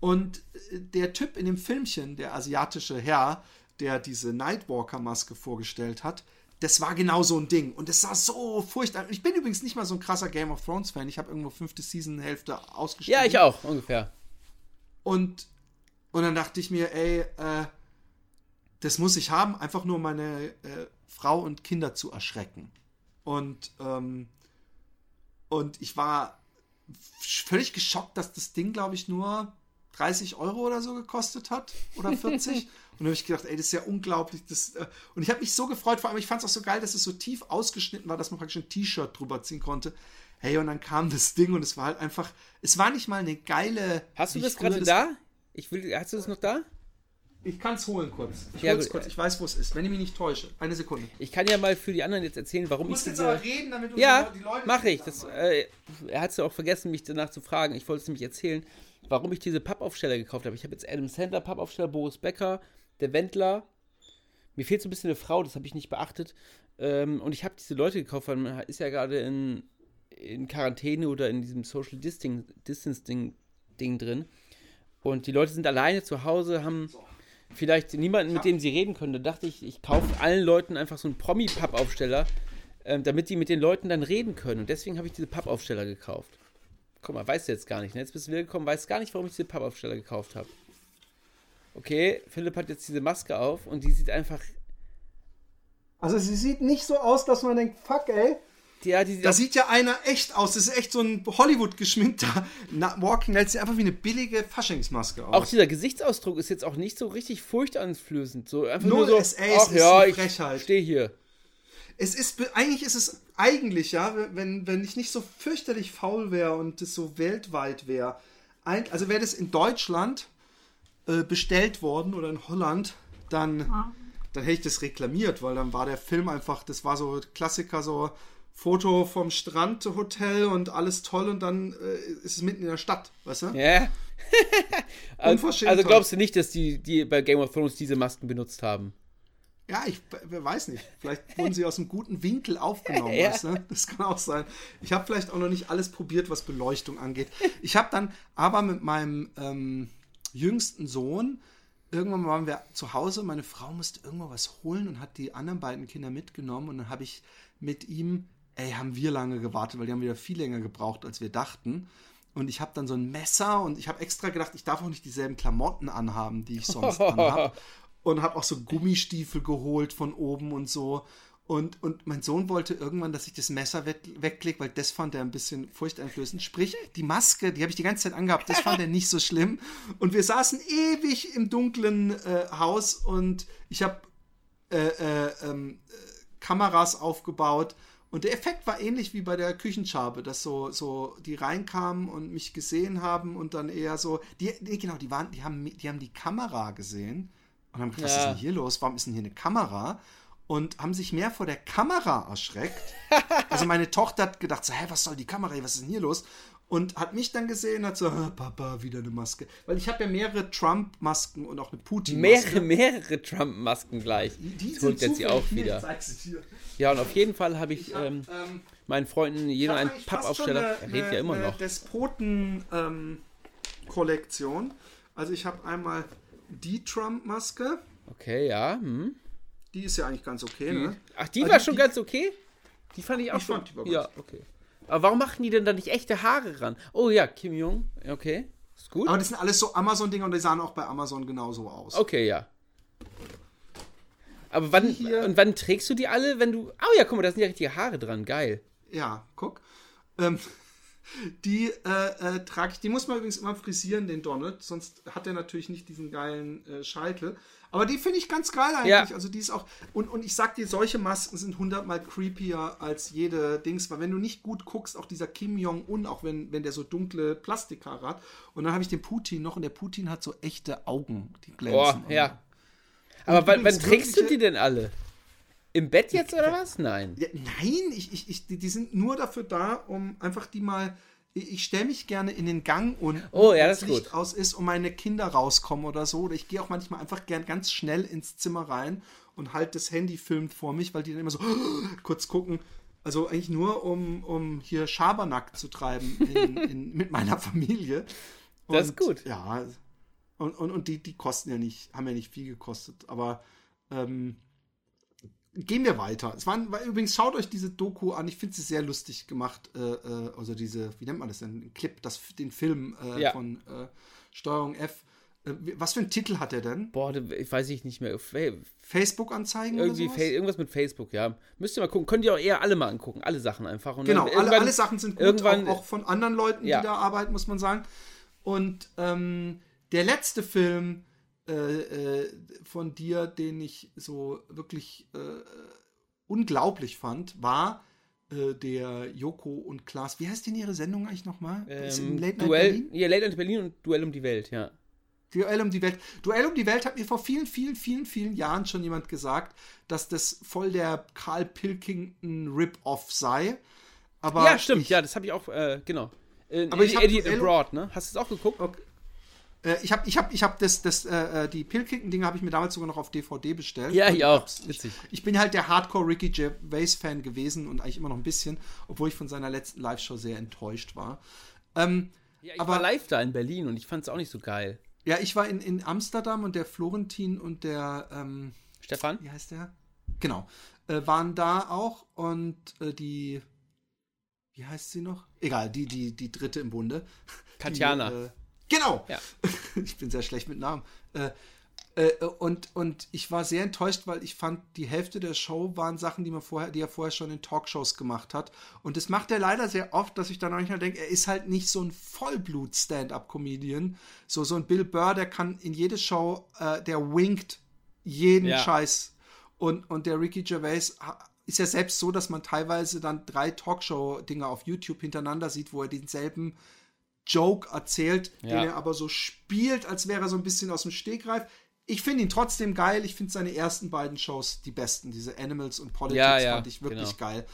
Und äh, der Typ in dem Filmchen, der asiatische Herr, der diese Nightwalker-Maske vorgestellt hat, das war genau so ein Ding. Und es sah so furchtbar. Ich bin übrigens nicht mal so ein krasser Game of Thrones-Fan. Ich habe irgendwo fünfte Season-Hälfte ausgeschrieben. Ja, ich auch, ungefähr. Und, und dann dachte ich mir, ey, äh, das muss ich haben, einfach nur meine äh, Frau und Kinder zu erschrecken. Und, ähm, und ich war völlig geschockt, dass das Ding, glaube ich, nur 30 Euro oder so gekostet hat oder 40. [LAUGHS] und dann habe ich gedacht, ey, das ist ja unglaublich. Das, äh, und ich habe mich so gefreut, vor allem, ich fand es auch so geil, dass es so tief ausgeschnitten war, dass man praktisch ein T-Shirt drüber ziehen konnte. Hey, und dann kam das Ding und es war halt einfach, es war nicht mal eine geile. Hast du das gerade da? Ich will, hast du das noch da? Ich kann es holen kurz. Ich Ja, gut. kurz. Ich weiß, wo es ist. Wenn ich mich nicht täusche. Eine Sekunde. Ich kann ja mal für die anderen jetzt erzählen, warum Du ich musst jetzt diese... aber reden, damit du Ja, die Leute. mache ich. Das, äh, er hat es ja auch vergessen, mich danach zu fragen. Ich wollte es nämlich erzählen, warum ich diese Pappaufsteller gekauft habe. Ich habe jetzt Adam Sandler Pappaufsteller, Boris Becker, der Wendler. Mir fehlt so ein bisschen eine Frau, das habe ich nicht beachtet. Ähm, und ich habe diese Leute gekauft, weil man ist ja gerade in, in Quarantäne oder in diesem Social Disting- Distance-Ding Ding drin. Und die Leute sind alleine zu Hause, haben vielleicht niemanden, mit dem sie reden können. Da dachte ich, ich kaufe allen Leuten einfach so einen Promi-Pappaufsteller, ähm, damit die mit den Leuten dann reden können. Und deswegen habe ich diese Pappaufsteller gekauft. Guck mal, weißt du jetzt gar nicht. Ne? Jetzt bist du wiedergekommen, weißt gar nicht, warum ich diese Pappaufsteller gekauft habe. Okay, Philipp hat jetzt diese Maske auf und die sieht einfach. Also, sie sieht nicht so aus, dass man denkt, fuck, ey. Ja, die Da sieht ja einer echt aus. Das ist echt so ein Hollywood-geschminkter Walking Dead. Sieht einfach wie eine billige Faschingsmaske aus. auch dieser Gesichtsausdruck ist jetzt auch nicht so richtig furchteinflößend. So einfach Null nur so. SA, ach ja, ich stehe hier. Es ist, eigentlich ist es, eigentlich, ja, wenn, wenn ich nicht so fürchterlich faul wäre und es so weltweit wäre. Also wäre das in Deutschland äh, bestellt worden oder in Holland, dann, dann hätte ich das reklamiert, weil dann war der Film einfach, das war so Klassiker, so Foto vom Strandhotel und alles toll und dann äh, ist es mitten in der Stadt, weißt du? Ja. [LAUGHS] also, Unverschämt also toll. glaubst du nicht, dass die, die bei Game of Thrones diese Masken benutzt haben? Ja, ich weiß nicht. Vielleicht wurden sie aus einem guten Winkel aufgenommen. [LAUGHS] Ja. weißt du? Das kann auch sein. Ich habe vielleicht auch noch nicht alles probiert, was Beleuchtung angeht. Ich habe dann aber mit meinem ähm, jüngsten Sohn, irgendwann waren wir zu Hause, meine Frau musste irgendwo was holen und hat die anderen beiden Kinder mitgenommen und dann habe ich mit ihm, ey, haben wir lange gewartet, weil die haben wieder viel länger gebraucht, als wir dachten. Und ich habe dann so ein Messer und ich habe extra gedacht, ich darf auch nicht dieselben Klamotten anhaben, die ich sonst [LAUGHS] anhabe und habe auch so Gummistiefel geholt von oben und so. Und, und mein Sohn wollte irgendwann, dass ich das Messer weg, wegklicke, weil das fand er ein bisschen furchteinflößend. Sprich, die Maske, die habe ich die ganze Zeit angehabt, das fand er nicht so schlimm. Und wir saßen ewig im dunklen äh, Haus und ich habe äh, äh, ähm, Kameras aufgebaut. Und der Effekt war ähnlich wie bei der Küchenschabe, dass so, so die reinkamen und mich gesehen haben und dann eher so, die, nee, genau, die waren, die haben, die haben die Kamera gesehen und haben gedacht, was ist denn hier los? Warum ist denn hier eine Kamera? Und haben sich mehr vor der Kamera erschreckt. [LAUGHS] also meine Tochter hat gedacht, so, hä, was soll die Kamera, was ist denn hier los? Und hat mich dann gesehen, hat so, ah, Papa, wieder eine Maske. Weil ich habe ja mehrere Trump-Masken und auch eine Putin-Maske. Mehrere, mehrere Trump-Masken gleich. Die Das holt sind jetzt sie auch wieder. Ja, und auf jeden Fall habe ich, Ich hab, ähm, ähm, meinen Freunden jeder einen Pappaufsteller. Er redet ja immer noch. Despoten-Kollektion. also ich habe einmal die Trump-Maske. Okay, ja. Hm. Die ist ja eigentlich ganz okay, ne? Ach, die Also war die- schon die- ganz okay? Die fand ich auch Ich schon. fand, die war ja, okay. Aber warum machen die denn da nicht echte Haare ran? Oh ja, Kim Jong. Okay. Ist gut. Aber das sind alles so Amazon-Dinger und die sahen auch bei Amazon genauso aus. Okay, ja. Aber wann, hier- und wann trägst du die alle, wenn du. Oh ja, guck mal, da sind ja richtige Haare dran. Geil. Ja, guck. Ähm, die äh, äh, trage ich, die muss man übrigens immer frisieren, den Donald, sonst hat er natürlich nicht diesen geilen äh, Scheitel. Aber die finde ich ganz geil eigentlich. Ja. Also die ist auch, und, und ich sag dir, solche Masken sind hundertmal creepier als jede Dings, weil wenn du nicht gut guckst, auch dieser Kim Jong-un, auch wenn, wenn der so dunkle Plastikhaare hat, und dann habe ich den Putin noch, und der Putin hat so echte Augen, die glänzen. Oh, ja. Aber wann, wann trägst du die denn alle? Im Bett jetzt oder was? Nein. Ja, nein, ich, ich, ich, die, die sind nur dafür da, um einfach die mal. Ich, stelle mich gerne in den Gang und Oh, ja, das Licht gut. aus ist und meine Kinder rauskommen oder so. Oder ich gehe auch manchmal einfach gern ganz schnell ins Zimmer rein und halt das Handy filmt vor mich, weil die dann immer so [GASPS] kurz gucken. Also eigentlich nur, um, um hier Schabernack zu treiben in, [LAUGHS] in, mit meiner Familie. Und, Das ist gut. Ja. Und, und, und die, die kosten ja nicht, haben ja nicht viel gekostet. Aber ähm, gehen wir weiter. Es waren, war, übrigens, schaut euch diese Doku an. Ich finde sie sehr lustig gemacht. Äh, äh, also diese, wie nennt man das denn? Clip, das, den Film äh, Ja. von äh, Steuerung F. Äh, was für einen Titel hat er denn? Boah, ich weiß ich nicht mehr. Fa- Facebook-Anzeigen Irgendwie oder sowas? irgendwas mit Facebook, ja. Müsst ihr mal gucken. Könnt ihr auch eher alle mal angucken. Alle Sachen einfach. Und Genau, alle, alle Sachen sind gut, irgendwann- auch, auch von anderen Leuten, Ja. die da arbeiten, muss man sagen. Und ähm, der letzte Film äh, äh, von dir, den ich so wirklich äh, unglaublich fand, war äh, der Joko und Klaas. Wie heißt denn ihre Sendung eigentlich nochmal? Ähm, im Late Night Duell, Berlin? ja, Late Night Berlin und Duell um die Welt, ja. Duell um die Welt. Duell um die Welt hat mir vor vielen, vielen, vielen, vielen Jahren schon jemand gesagt, dass das voll der Karl Pilkington Rip-Off sei. Aber ja, stimmt, ich, ja, das habe ich auch, äh, genau. Äh, Aber ich Eddie Abroad, ne? Hast du es auch geguckt? Okay. Äh, ich habe ich hab, ich hab das, das, äh, die Pilkington-Dinge habe ich mir damals sogar noch auf DVD bestellt. Ja, ich auch. Witzig. Ich, ich bin halt der Hardcore Ricky Gervais-Fan gewesen und eigentlich immer noch ein bisschen, obwohl ich von seiner letzten Live-Show sehr enttäuscht war. Ähm, Ja, ich aber war live da in Berlin und ich fand es auch nicht so geil. ja, ich war in, in Amsterdam und der Florentin und der, ähm, Stefan? wie heißt der? Genau, äh, waren da auch und äh, die, wie heißt sie noch? Egal, die, die, die dritte im Bunde. Katjana. Die, äh, genau. Ja. [LAUGHS] ich bin sehr schlecht mit Namen. Äh, äh, und, und ich war sehr enttäuscht, weil ich fand, die Hälfte der Show waren Sachen, die, man vorher, die er vorher schon in Talkshows gemacht hat. Und das macht er leider sehr oft, dass ich dann manchmal denke, er ist halt nicht so ein Vollblut-Stand-Up-Comedian. So, so ein Bill Burr, der kann in jede Show, äh, der winkt jeden Ja. Scheiß. Und, und der Ricky Gervais ist ja selbst so, dass man teilweise dann drei Talkshow-Dinger auf YouTube hintereinander sieht, wo er denselben Joke erzählt, Ja. den er aber so spielt, als wäre er so ein bisschen aus dem Stegreif. Ich finde ihn trotzdem geil. Ich finde seine ersten beiden Shows die besten. Diese Animals und Politics Ja, ja, fand ich wirklich genau. geil.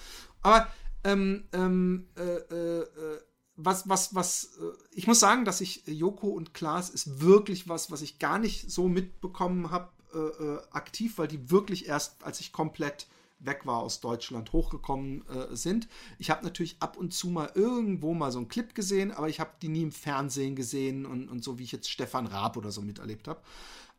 Aber ähm, ähm, äh, äh, äh, was, was, was, äh, ich muss sagen, dass ich äh, Joko und Klaas ist wirklich was, was ich gar nicht so mitbekommen habe, äh, aktiv, weil die wirklich erst, als ich komplett weg war aus Deutschland, hochgekommen äh, sind. Ich habe natürlich ab und zu mal irgendwo mal so einen Clip gesehen, aber ich habe die nie im Fernsehen gesehen und, und so wie ich jetzt Stefan Raab oder so miterlebt habe.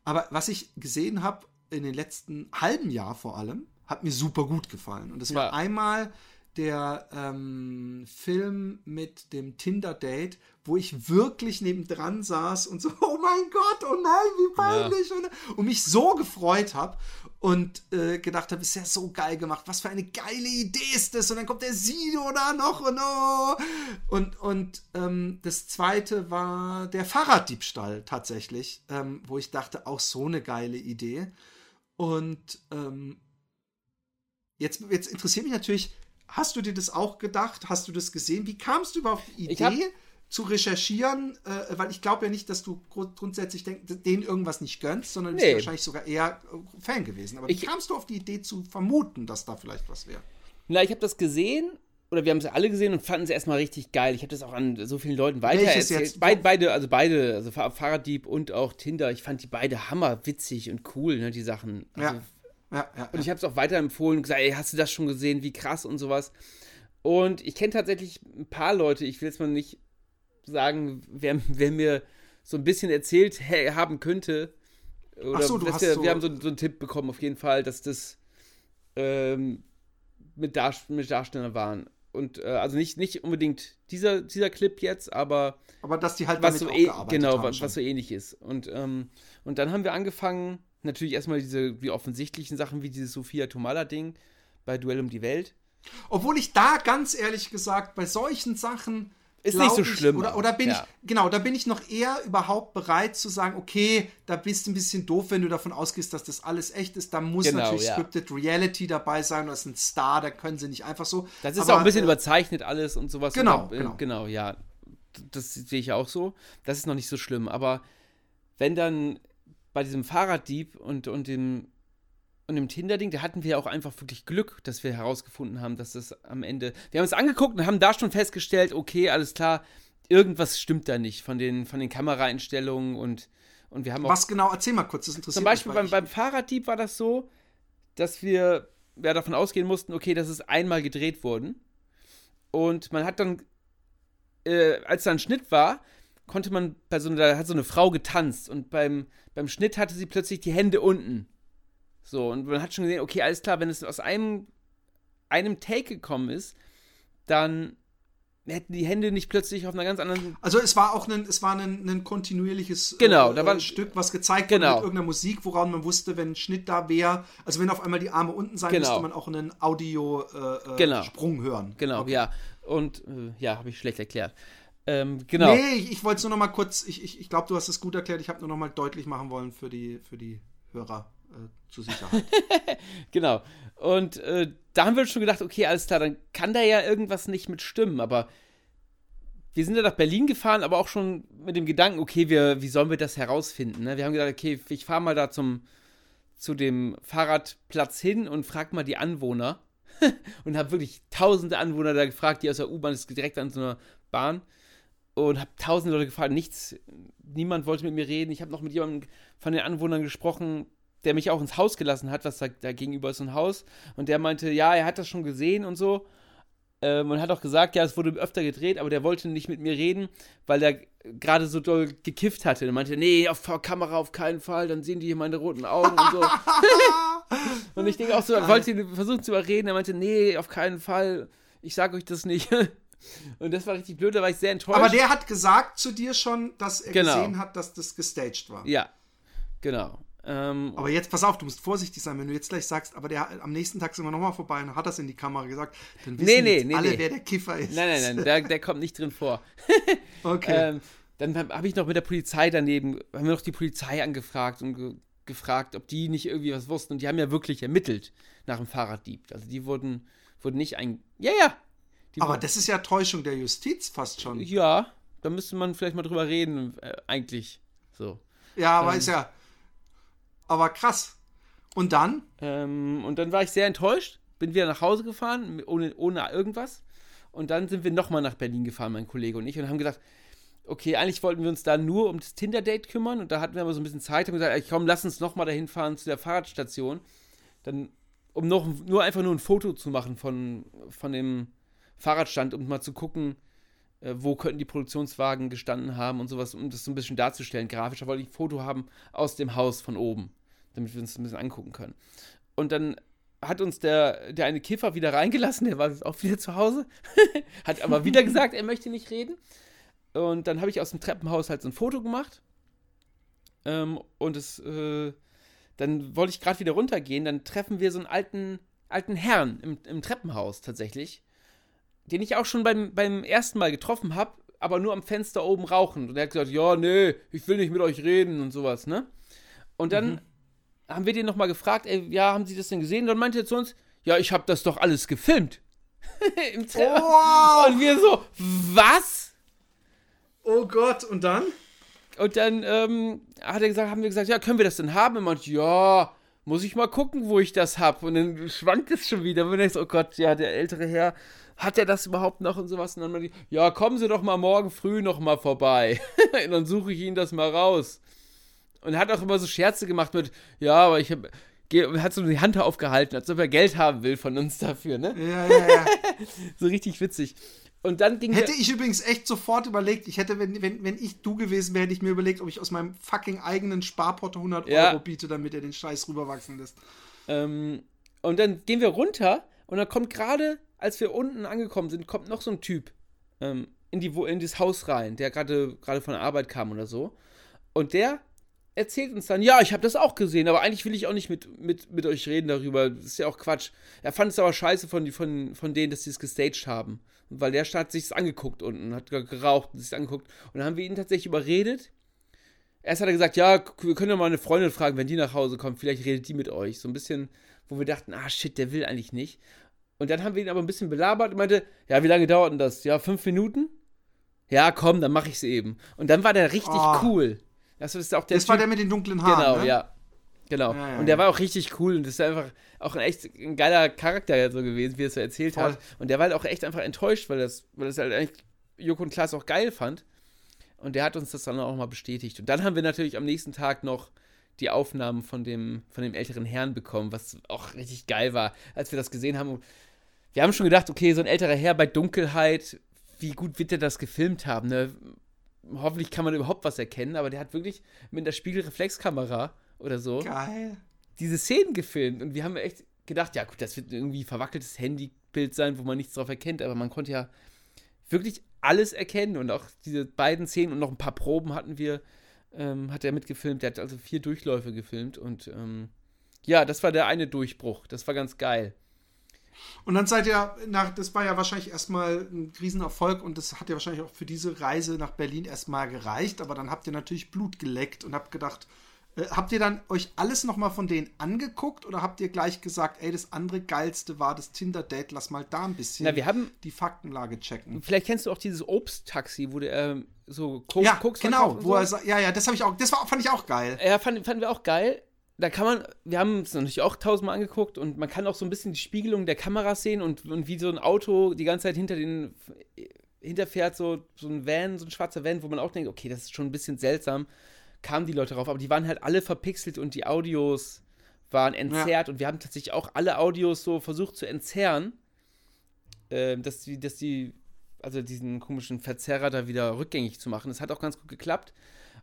Aber was ich gesehen habe in den letzten halben Jahr vor allem, hat mir super gut gefallen. Und das war Ja. einmal der ähm, Film mit dem Tinder-Date, wo ich wirklich nebendran saß und so, [LAUGHS] oh mein Gott, oh nein, wie peinlich. Ja. Und, und, mich so gefreut habe und äh, gedacht habe, ist ja so geil gemacht, was für eine geile Idee ist das. Und dann kommt der Sido da noch und oh. Und, und ähm, das zweite war der Fahrraddiebstahl tatsächlich, ähm, wo ich dachte, auch so eine geile Idee. Und ähm, jetzt, jetzt interessiert mich natürlich, hast du dir das auch gedacht? Hast du das gesehen? Wie kamst du überhaupt auf die Idee? Zu recherchieren, äh, weil ich glaube ja nicht, dass du grund grundsätzlich denk, denen irgendwas nicht gönnst, sondern nee. bist wahrscheinlich sogar eher äh, Fan gewesen. Aber ich, wie kamst du auf die Idee zu vermuten, dass da vielleicht was wäre? Na, ich habe das gesehen oder wir haben es alle gesehen und fanden es erstmal richtig geil. Ich habe das auch an so vielen Leuten weitererzählt. Be beide, also beide, also Fahrraddieb und auch Tinder, ich fand die beide hammerwitzig und cool, ne, die Sachen. Also, ja. Ja, ja, und ich habe es auch weiterempfohlen und gesagt, ey, hast du das schon gesehen, wie krass und sowas. Und ich kenne tatsächlich ein paar Leute, ich will jetzt mal nicht sagen, wer, wer mir so ein bisschen erzählt hey, haben könnte. Oder so, wir, so wir, haben so, so, einen Tipp bekommen, auf jeden Fall, dass das ähm, mit, Dar mit Darsteller waren. Und äh, also nicht, nicht unbedingt dieser, dieser Clip jetzt, aber. Aber dass die halt was so e Genau, was, was, so ähnlich ist. Und, ähm, und dann haben wir angefangen, natürlich erstmal diese wie offensichtlichen Sachen wie dieses Sophia Tomala-Ding bei Duell um die Welt. Obwohl ich da ganz ehrlich gesagt bei solchen Sachen ist nicht so schlimm. oder, oder bin ja. ich, genau, da bin ich noch eher überhaupt bereit zu sagen, okay, da bist du ein bisschen doof, wenn du davon ausgehst, dass das alles echt ist. Da muss genau, natürlich ja. Scripted Reality dabei sein, das ist ein Star, da können sie nicht einfach so. Das ist Aber, auch ein bisschen äh, überzeichnet alles und sowas. Genau, und, äh, genau. genau, ja. Das sehe ich auch so. Das ist noch nicht so schlimm. Aber wenn dann bei diesem Fahrraddieb und, und dem und im Tinder-Ding, da hatten wir auch einfach wirklich Glück, dass wir herausgefunden haben, dass das am Ende. Wir haben uns angeguckt und haben da schon festgestellt, okay, alles klar, irgendwas stimmt da nicht von den, von den Kameraeinstellungen und, und wir haben auch. Was genau? Erzähl mal kurz, das interessiert Zum Beispiel beim, beim Fahrraddieb war das so, dass wir ja, davon ausgehen mussten, okay, das ist einmal gedreht worden. Und man hat dann, äh, als da ein Schnitt war, konnte man bei so einer, da hat so eine Frau getanzt und beim, beim Schnitt hatte sie plötzlich die Hände unten. So, und man hat schon gesehen, okay, alles klar, wenn es aus einem, einem Take gekommen ist, dann hätten die Hände nicht plötzlich auf einer ganz anderen. Also es war auch ein, es war ein, ein kontinuierliches genau, äh, da war, Stück, was gezeigt genau. wurde mit irgendeiner Musik, woran man wusste, wenn ein Schnitt da wäre, also wenn auf einmal die Arme unten sein, genau. müsste man auch einen Audio-Sprung äh, äh genau. hören. Genau, okay. ja. Und äh, ja, habe ich schlecht erklärt. Ähm, genau. Nee, ich, ich wollte es nur noch mal kurz, ich, ich, ich glaube, du hast es gut erklärt, ich habe nur noch mal deutlich machen wollen für die, für die Hörer zur Sicherheit. [LAUGHS] genau. Und äh, da haben wir schon gedacht, okay, alles klar, dann kann da ja irgendwas nicht mit stimmen. Aber wir sind ja nach Berlin gefahren, aber auch schon mit dem Gedanken, okay, wir, wie sollen wir das herausfinden? Ne? Wir haben gedacht, okay, ich fahre mal da zum, zu dem Fahrradplatz hin und frag mal die Anwohner. [LAUGHS] und habe wirklich tausende Anwohner da gefragt, die aus der U-Bahn ist direkt an so einer Bahn. Und habe tausende Leute gefragt, nichts, niemand wollte mit mir reden. Ich habe noch mit jemandem von den Anwohnern gesprochen, der mich auch ins Haus gelassen hat, was da, da gegenüber ist ein Haus. Und der meinte, ja, er hat das schon gesehen und so. Ähm, und hat auch gesagt, ja, es wurde öfter gedreht, aber der wollte nicht mit mir reden, weil er gerade so doll gekifft hatte. Und meinte, nee, auf Kamera auf keinen Fall, dann sehen die hier meine roten Augen und so. [LAUGHS] und ich denke auch so, er wollte ihn versuchen zu überreden. Er meinte, nee, auf keinen Fall, ich sag euch das nicht. [LAUGHS] und das war richtig blöd, da war ich sehr enttäuscht. Aber der hat gesagt zu dir schon, dass er genau. gesehen hat, dass das gestaged war. Ja, genau. Ähm, aber jetzt pass auf, du musst vorsichtig sein, wenn du jetzt gleich sagst, aber der am nächsten Tag sind wir nochmal vorbei und hat das in die Kamera gesagt, dann wissen nee, nee, nee, alle, nee. wer der Kiffer ist. Nein, nein, nein, der, der kommt nicht drin vor. [LAUGHS] okay. Ähm, dann habe ich noch mit der Polizei daneben, haben wir noch die Polizei angefragt und ge gefragt, ob die nicht irgendwie was wussten. Und die haben ja wirklich ermittelt nach dem Fahrraddieb. Also die wurden, wurden nicht ein. Ja, ja. aber das ist ja Täuschung der Justiz fast schon. Ja, da müsste man vielleicht mal drüber reden, äh, eigentlich. So. Ja, aber ähm, ist ja aber krass. Und dann? Ähm, und dann war ich sehr enttäuscht, bin wieder nach Hause gefahren, ohne, ohne irgendwas. Und dann sind wir nochmal nach Berlin gefahren, mein Kollege und ich, und haben gesagt, okay, eigentlich wollten wir uns da nur um das Tinder-Date kümmern. Und da hatten wir aber so ein bisschen Zeit und gesagt, komm, lass uns nochmal dahin fahren zu der Fahrradstation. Dann, um noch, nur einfach nur ein Foto zu machen von, von dem Fahrradstand, um mal zu gucken, äh, wo könnten die Produktionswagen gestanden haben und sowas, um das so ein bisschen darzustellen. Grafisch wollte ich ein Foto haben aus dem Haus von oben damit wir uns ein bisschen angucken können. Und dann hat uns der, der eine Kiffer wieder reingelassen, der war auch wieder zu Hause, [LAUGHS] hat aber wieder gesagt, er möchte nicht reden. Und dann habe ich aus dem Treppenhaus halt so ein Foto gemacht. Ähm, und es, äh, dann wollte ich gerade wieder runtergehen, dann treffen wir so einen alten, alten Herrn im, im Treppenhaus tatsächlich, den ich auch schon beim, beim ersten Mal getroffen habe, aber nur am Fenster oben rauchen. Und er hat gesagt, ja, nee, ich will nicht mit euch reden und sowas, ne? Und dann mhm. Haben wir den nochmal gefragt, ey, ja, haben Sie das denn gesehen? Dann meinte er zu uns, ja, ich habe das doch alles gefilmt. [LAUGHS] Im Treppenhaus. Oh. Und wir so, was? Oh Gott, und dann? Und dann ähm, hat er gesagt, haben wir gesagt, ja, können wir das denn haben? Und meinte, ja, muss ich mal gucken, wo ich das hab. Und dann schwankt es schon wieder. Und dann so, oh Gott, ja, der ältere Herr, hat er das überhaupt noch und sowas? Und dann meinte ich, ja, kommen Sie doch mal morgen früh noch mal vorbei. [LAUGHS] und dann suche ich Ihnen das mal raus. Und hat auch immer so Scherze gemacht mit, ja, aber ich habe hat so die Hand aufgehalten, als ob er Geld haben will von uns dafür, ne? Ja, ja, ja. [LAUGHS] so richtig witzig. Und dann ging Hätte ich übrigens echt sofort überlegt, ich hätte, wenn, wenn, wenn ich du gewesen wäre, hätte ich mir überlegt, ob ich aus meinem fucking eigenen Sparporto 100 ja. Euro biete, damit er den Scheiß rüberwachsen lässt. Ähm, und dann gehen wir runter und dann kommt gerade, als wir unten angekommen sind, kommt noch so ein Typ ähm, in, die, in das Haus rein, der gerade von der Arbeit kam oder so. Und der erzählt uns dann, ja, ich habe das auch gesehen, aber eigentlich will ich auch nicht mit, mit, mit euch reden darüber. Das ist ja auch Quatsch. Er fand es aber scheiße von, von, von denen, dass sie es gestaged haben. Weil der hat sich es angeguckt unten, hat geraucht und sich angeguckt. Und dann haben wir ihn tatsächlich überredet. Erst hat er gesagt, ja, wir können ja mal eine Freundin fragen, wenn die nach Hause kommt, vielleicht redet die mit euch. So ein bisschen, wo wir dachten, ah shit, der will eigentlich nicht. Und dann haben wir ihn aber ein bisschen belabert und meinte, ja, wie lange dauert denn das? Ja, fünf Minuten? Ja, komm, dann mache ich es eben. Und dann war der richtig oh. cool. Das, ist auch der das typ, war der mit den dunklen Haaren. Genau, ne? ja. Genau. Ja, ja, und der war auch richtig cool und das ist einfach auch ein echt ein geiler Charakter so gewesen, wie er es so erzählt Voll. hat. Und der war halt auch echt einfach enttäuscht, weil das, weil das halt eigentlich Joko und Klaas auch geil fand. Und der hat uns das dann auch mal bestätigt. Und dann haben wir natürlich am nächsten Tag noch die Aufnahmen von dem, von dem älteren Herrn bekommen, was auch richtig geil war, als wir das gesehen haben. Wir haben schon gedacht, okay, so ein älterer Herr bei Dunkelheit, wie gut wird der das gefilmt haben, ne? Hoffentlich kann man überhaupt was erkennen, aber der hat wirklich mit der Spiegelreflexkamera oder so Geil. diese Szenen gefilmt. Und wir haben echt gedacht, ja gut, das wird irgendwie verwackeltes Handybild sein, wo man nichts drauf erkennt, aber man konnte ja wirklich alles erkennen und auch diese beiden Szenen und noch ein paar Proben hatten wir, ähm, hat er mitgefilmt. Der hat also vier Durchläufe gefilmt und ähm, ja, das war der eine Durchbruch. Das war ganz geil. Und dann seid ihr nach, das war ja wahrscheinlich erstmal ein Riesenerfolg und das hat ja wahrscheinlich auch für diese Reise nach Berlin erstmal gereicht, aber dann habt ihr natürlich Blut geleckt und habt gedacht, äh, habt ihr dann euch alles nochmal von denen angeguckt oder habt ihr gleich gesagt, ey, das andere geilste war das Tinder-Date, lass mal da ein bisschen Na, wir haben, die Faktenlage checken. Vielleicht kennst du auch dieses Obst-Taxi, wo der ähm, so Koks, ja, Koks genau, wo er, ja, ja, das habe ich auch, das war, fand ich auch geil. Ja, fand, fanden wir auch geil da kann man, wir haben es natürlich auch tausendmal angeguckt und man kann auch so ein bisschen die Spiegelung der Kameras sehen und, und wie so ein Auto die ganze Zeit hinter den hinterfährt, so, so ein Van, so ein schwarzer Van, wo man auch denkt, okay, das ist schon ein bisschen seltsam, kamen die Leute drauf, aber die waren halt alle verpixelt und die Audios waren entzerrt ja. und wir haben tatsächlich auch alle Audios so versucht zu entzerren, äh, dass die, dass die, also diesen komischen Verzerrer da wieder rückgängig zu machen. Das hat auch ganz gut geklappt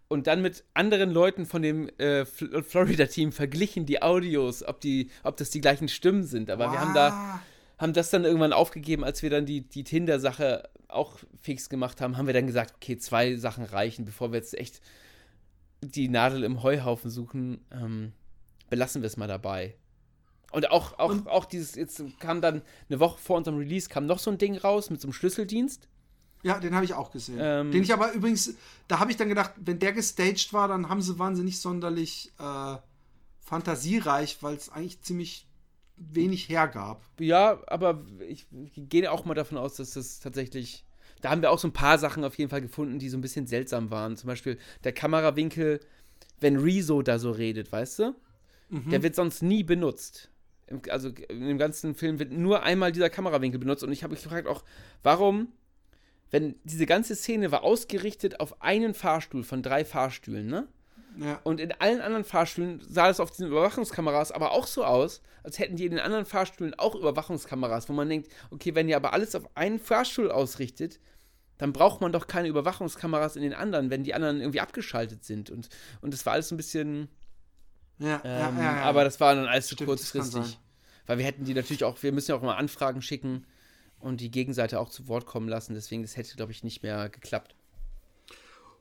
und dann mit anderen Leuten von dem äh, Florida-Team verglichen, die Audios, ob, die, ob das die gleichen Stimmen sind. Aber wow. wir haben da haben das dann irgendwann aufgegeben, als wir dann die, die Tinder-Sache auch fix gemacht haben, haben wir dann gesagt, okay, zwei Sachen reichen, bevor wir jetzt echt die Nadel im Heuhaufen suchen, ähm, belassen wir es mal dabei. Und auch, auch, Und auch dieses, jetzt kam dann eine Woche vor unserem Release, kam noch so ein Ding raus mit so einem Schlüsseldienst. Ja, den habe ich auch gesehen. Ähm, den ich aber übrigens, da habe ich dann gedacht, wenn der gestaged war, dann haben sie, waren sie nicht sonderlich äh, fantasiereich, weil es eigentlich ziemlich wenig hergab. Ja, aber ich, ich gehe auch mal davon aus, dass das tatsächlich. Da haben wir auch so ein paar Sachen auf jeden Fall gefunden, die so ein bisschen seltsam waren. Zum Beispiel der Kamerawinkel, wenn Rezo da so redet, weißt du? Mhm. Der wird sonst nie benutzt. Also in dem ganzen Film wird nur einmal dieser Kamerawinkel benutzt. Und ich habe mich gefragt auch, warum wenn diese ganze Szene war ausgerichtet auf einen Fahrstuhl von drei Fahrstühlen, ne? Ja. Und in allen anderen Fahrstühlen sah es auf diesen Überwachungskameras aber auch so aus, als hätten die in den anderen Fahrstühlen auch Überwachungskameras, wo man denkt, okay, wenn ihr aber alles auf einen Fahrstuhl ausrichtet, dann braucht man doch keine Überwachungskameras in den anderen, wenn die anderen irgendwie abgeschaltet sind. Und, und das war alles ein bisschen. Ja, ähm, ja, ja, ja, Aber das war dann alles zu kurzfristig. Weil wir hätten die natürlich auch, wir müssen ja auch immer Anfragen schicken und die Gegenseite auch zu Wort kommen lassen. Deswegen, das hätte, glaube ich, nicht mehr geklappt.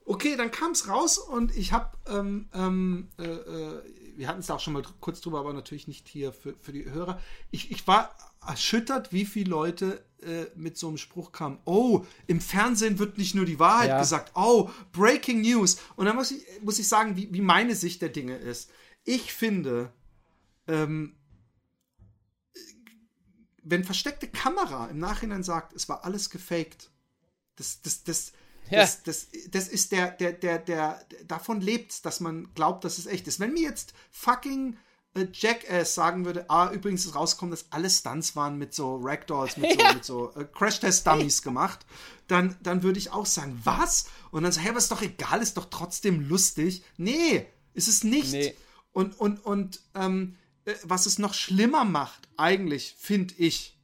Okay, dann kam es raus und ich habe, ähm, ähm, äh, äh, wir hatten es auch schon mal kurz drüber, aber natürlich nicht hier für, für die Hörer. Ich, ich war erschüttert, wie viele Leute äh, mit so einem Spruch kamen. Oh, im Fernsehen wird nicht nur die Wahrheit ja. gesagt. Oh, Breaking News. Und dann muss ich, muss ich sagen, wie, wie meine Sicht der Dinge ist. Ich finde, ähm, wenn versteckte Kamera im Nachhinein sagt, es war alles gefaked, das, das, das, ja. das, das, das ist der, der, der, der, davon lebt, dass man glaubt, dass es echt ist. Wenn mir jetzt fucking äh, Jackass sagen würde, ah, übrigens ist rausgekommen, dass alle Stunts waren mit so Ragdolls, mit so, [LAUGHS] ja. so äh, Crash-Test-Dummies gemacht, dann, dann würde ich auch sagen, was? Und dann so, hey, was ist doch egal, ist doch trotzdem lustig. Nee, ist es nicht. Nee. Und, und, und ähm, äh, was es noch schlimmer macht, eigentlich, finde ich,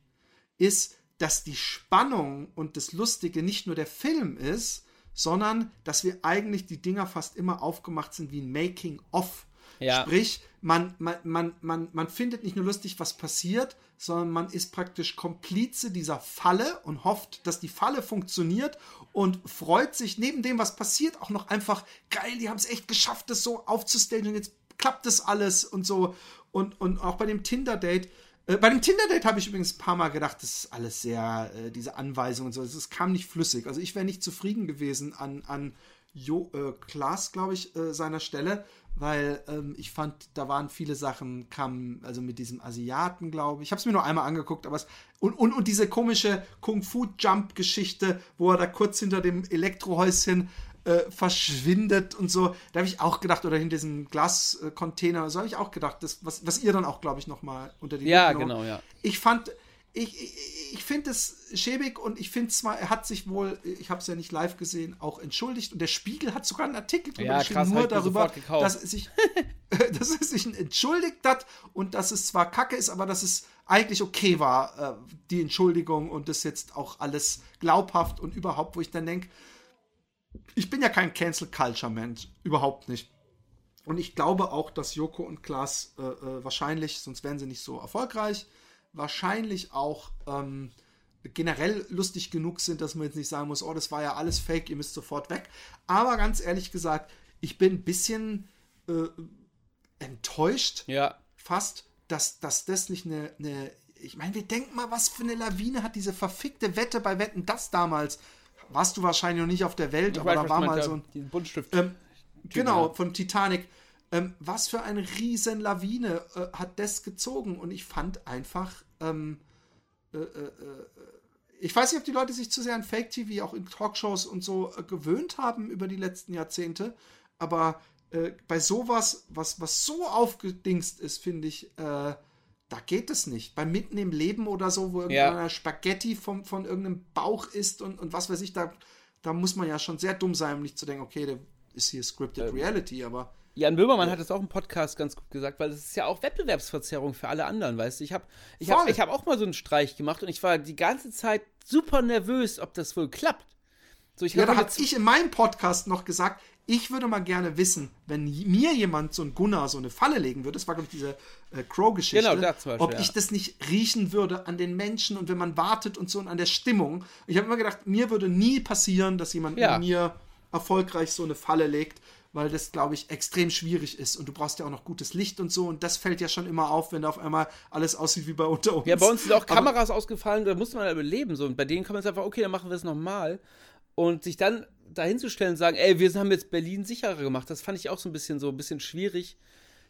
ist, dass die Spannung und das Lustige nicht nur der Film ist, sondern dass wir eigentlich die Dinger fast immer aufgemacht sind wie ein Making-of. Ja. Sprich, man, man, man, man, man findet nicht nur lustig, was passiert, sondern man ist praktisch Komplize dieser Falle und hofft, dass die Falle funktioniert und freut sich neben dem, was passiert, auch noch einfach, geil, die haben es echt geschafft, das so aufzustellen und jetzt klappt das alles und so. Und, und auch bei dem Tinder-Date, äh, bei dem Tinder-Date habe ich übrigens ein paar Mal gedacht, das ist alles sehr, äh, diese Anweisungen und so, es kam nicht flüssig. Also ich wäre nicht zufrieden gewesen an, an Jo, äh, Klaas, glaube ich, äh, seiner Stelle, weil ähm, ich fand, da waren viele Sachen, kamen, also mit diesem Asiaten, glaube ich. Ich habe es mir nur einmal angeguckt, aber es. Und, und, und diese komische Kung-Fu-Jump-Geschichte, wo er da kurz hinter dem Elektrohäuschen äh, verschwindet und so. Da habe ich auch gedacht, oder in diesem Glascontainer, so habe ich auch gedacht, das, was, was ihr dann auch, glaube ich, nochmal unter die Ja, genau, ja. Ich fand, ich, ich, ich finde es schäbig und ich finde zwar, er hat sich wohl, ich habe es ja nicht live gesehen, auch entschuldigt und der Spiegel hat sogar einen Artikel ja, geschrieben, nur darüber, dass er, sich, [LAUGHS] dass er sich entschuldigt hat und dass es zwar kacke ist, aber dass es eigentlich okay war, äh, die Entschuldigung und das jetzt auch alles glaubhaft und überhaupt, wo ich dann denke, ich bin ja kein Cancel Culture Mensch, überhaupt nicht. Und ich glaube auch, dass Joko und Klaas äh, äh, wahrscheinlich, sonst wären sie nicht so erfolgreich, wahrscheinlich auch ähm, generell lustig genug sind, dass man jetzt nicht sagen muss, oh, das war ja alles fake, ihr müsst sofort weg. Aber ganz ehrlich gesagt, ich bin ein bisschen äh, enttäuscht, ja. fast, dass, dass das nicht eine, eine ich meine, wir denken mal, was für eine Lawine hat diese verfickte Wette bei Wetten das damals. Warst du wahrscheinlich noch nicht auf der Welt, ich aber weiß, da war mal so ein. Buntstift. Ähm, genau, von Titanic. Ähm, was für eine riesen Lawine äh, hat das gezogen? Und ich fand einfach, ähm, äh, äh, äh, ich weiß nicht, ob die Leute sich zu sehr an Fake-TV auch in Talkshows und so äh, gewöhnt haben über die letzten Jahrzehnte, aber äh, bei sowas, was, was so aufgedingst ist, finde ich, da geht es nicht. Bei Mitten im Leben oder so, wo irgendeiner ja. Spaghetti vom, von irgendeinem Bauch isst und, und was weiß ich, da, da muss man ja schon sehr dumm sein, um nicht zu denken, okay, der ist hier Scripted ähm. Reality, aber Jan Böhmermann hat es auch im Podcast ganz gut gesagt, weil es ist ja auch Wettbewerbsverzerrung für alle anderen, weißt du. Ich habe ich hab, ich hab auch mal so einen Streich gemacht und ich war die ganze Zeit super nervös, ob das wohl klappt. So, ich ja, da habe ich in meinem Podcast noch gesagt, ich würde mal gerne wissen, wenn mir jemand so ein Gunnar so eine Falle legen würde, das war, glaube ich, diese äh, Crow-Geschichte, genau, Beispiel, ob ich das nicht riechen würde an den Menschen und wenn man wartet und so und an der Stimmung. Ich habe immer gedacht, mir würde nie passieren, dass jemand ja. mir erfolgreich so eine Falle legt weil das, glaube ich, extrem schwierig ist. Und du brauchst ja auch noch gutes Licht und so. Und das fällt ja schon immer auf, wenn da auf einmal alles aussieht wie bei unter uns. Ja, bei uns sind auch Kameras Aber ausgefallen, da musste man überleben. So. Und bei denen kann man es einfach, okay, dann machen wir es nochmal. Und sich dann dahinzustellen und sagen, ey, wir haben jetzt Berlin sicherer gemacht, das fand ich auch so ein bisschen so ein bisschen schwierig,